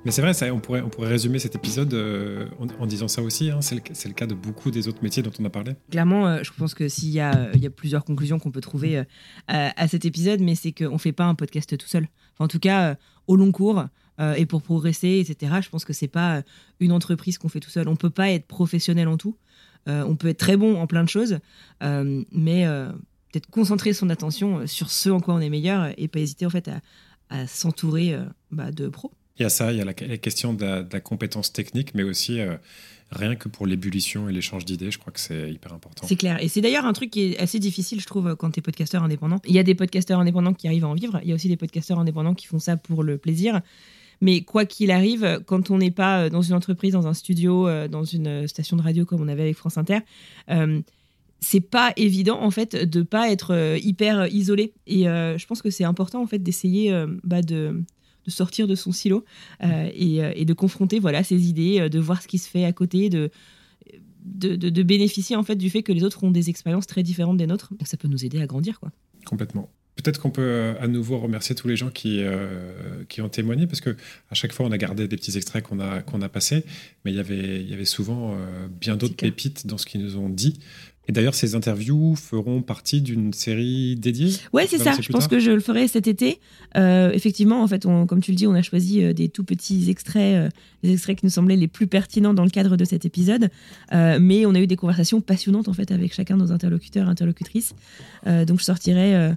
Mais c'est vrai, ça, on, pourrait, on pourrait résumer cet épisode euh, en, disant ça aussi. Hein. c'est, le, cas de beaucoup des autres métiers dont on a parlé. Clairement, euh, je pense que s'il y a, il y a plusieurs conclusions qu'on peut trouver euh, à, cet épisode, mais c'est qu'on ne fait pas un podcast tout seul. en tout cas, au long cours et pour progresser, etc., je pense que c'est pas une entreprise qu'on fait tout seul. On ne peut pas être professionnel en tout. on peut être très bon en plein de choses, mais peut-être concentrer son attention sur ce en quoi on est meilleur et pas hésiter en fait à, s'entourer bah, de pros. Il y a ça, il y a la, question de la, compétence technique, mais aussi euh, rien que pour l'ébullition et l'échange d'idées, je crois que c'est hyper important. C'est clair. Et c'est d'ailleurs un truc qui est assez difficile, je trouve, quand tu es podcasteur indépendant. Il y a des podcasteurs indépendants qui arrivent à en vivre, il y a aussi des podcasteurs indépendants qui font ça pour le plaisir. Mais quoi qu'il arrive, quand on n'est pas euh, dans une entreprise, dans un studio, euh, dans une station de radio comme on avait avec France Inter, c'est pas évident en fait de pas être hyper isolé. Et je pense que c'est important en fait d'essayer bah, de de sortir de son silo euh, euh, et, de confronter voilà ses idées, euh, de voir ce qui se fait à côté, de de, bénéficier en fait du fait que les autres ont des expériences très différentes des nôtres. Donc ça peut nous aider à grandir quoi. Complètement. Peut-être qu'on peut à nouveau remercier tous les gens qui, qui ont témoigné, parce que à chaque fois, on a gardé des petits extraits qu'on a, qu'on a passés, mais il y avait, il y avait souvent bien d'autres pépites dans ce qu'ils nous ont dit. Et d'ailleurs, ces interviews feront partie d'une série dédiée Ouais, c'est ça. Je pense que je le ferai cet été. Euh, effectivement, en fait, comme tu le dis, on a choisi euh, des tout petits extraits, euh, les extraits qui nous semblaient les plus pertinents dans le cadre de cet épisode. mais on a eu des conversations passionnantes en fait avec chacun de nos interlocuteurs et interlocutrices. donc, je sortirai,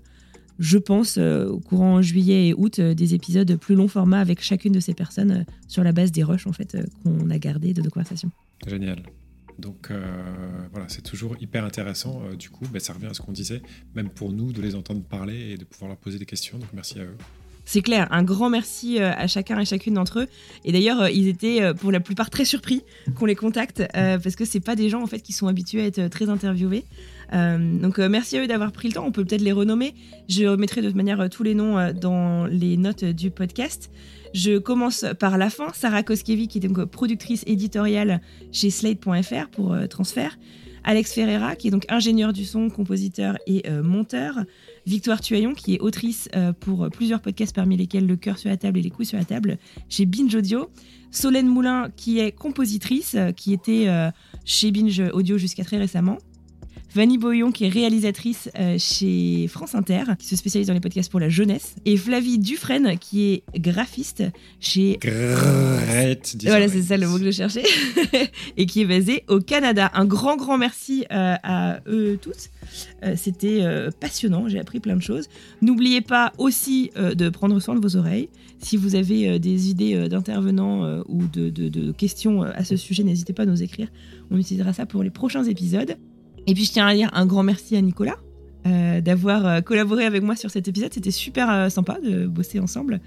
je pense, au courant juillet et août, des épisodes plus long format avec chacune de ces personnes sur la base des rushs en fait qu'on a gardés de nos conversations. Génial. Donc euh, voilà, c'est toujours hyper intéressant. Euh, du coup, ben, ça revient à ce qu'on disait, même pour nous, de les entendre parler et de pouvoir leur poser des questions. Donc merci à eux. C'est clair, un grand merci euh, à chacun et chacune d'entre eux. Et d'ailleurs, ils étaient pour la plupart très surpris qu'on les contacte parce que c'est pas des gens en fait qui sont habitués à être très interviewés. donc merci à eux d'avoir pris le temps. On peut peut-être les renommer. Je remettrai de toute manière tous les noms dans les notes du podcast. Je commence par la fin. Sarah Koskiewicz, qui est donc productrice éditoriale chez Slate.fr pour euh, Transfert. Alex Ferreira, qui est donc ingénieur du son, compositeur et euh, monteur. Victoire Tuaillon, qui est autrice euh, pour plusieurs podcasts, parmi lesquels Le cœur sur la table et Les couilles sur la table, chez Binge Audio. Solène Moulin, qui est compositrice, qui était chez Binge Audio jusqu'à très récemment. Vanny Boyon, qui est réalisatrice euh, chez France Inter, qui se spécialise dans les podcasts pour la jeunesse, et Flavie Dufresne, qui est graphiste chez. Voilà, c'est ça le mot que je cherchais, et qui est basée au Canada. Un grand, grand merci euh, à eux tous. Euh, c'était passionnant, j'ai appris plein de choses. N'oubliez pas aussi de prendre soin de vos oreilles. Si vous avez des idées d'intervenants ou de, de questions à ce sujet, n'hésitez pas à nous écrire. On utilisera ça pour les prochains épisodes. Et puis je tiens à dire un grand merci à Nicolas euh, d'avoir euh, collaboré avec moi sur cet épisode. C'était super euh, sympa de bosser ensemble.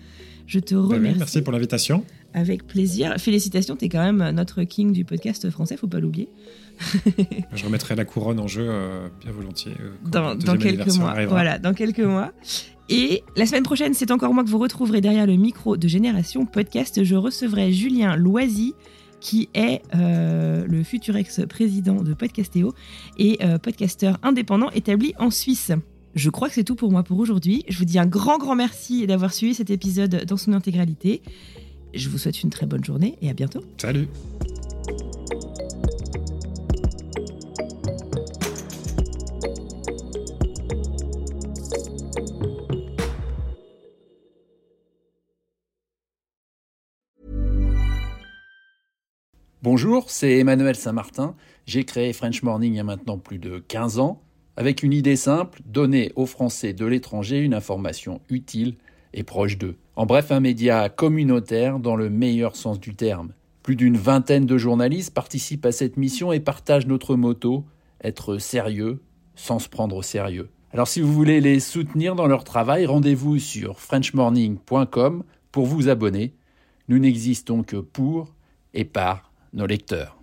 Je te bah remercie. merci pour l'invitation. Avec plaisir. Félicitations, tu es quand même notre king du podcast français, faut pas l'oublier. je remettrai la couronne en jeu bien volontiers. dans, dans quelques mois. Voilà, dans quelques mois. Et la semaine prochaine, c'est encore moi que vous retrouverez derrière le micro de Génération Podcast. Je recevrai Julien Loisy qui est euh, le futur ex-président de Podcastéo et euh, podcasteur indépendant établi en Suisse. Je crois que c'est tout pour moi pour aujourd'hui. Je vous dis un grand, grand merci d'avoir suivi cet épisode dans son intégralité. Je vous souhaite une très bonne journée et à bientôt. Salut Bonjour, c'est Emmanuel Saint-Martin. J'ai créé French Morning il y a maintenant plus de 15 ans, avec une idée simple, donner aux Français de l'étranger une information utile et proche d'eux. En bref, un média communautaire dans le meilleur sens du terme. Plus d'une vingtaine de journalistes participent à cette mission et partagent notre motto, être sérieux sans se prendre au sérieux. Alors si vous voulez les soutenir dans leur travail, rendez-vous sur frenchmorning.com pour vous abonner. Nous n'existons que pour et par når de ikke dør.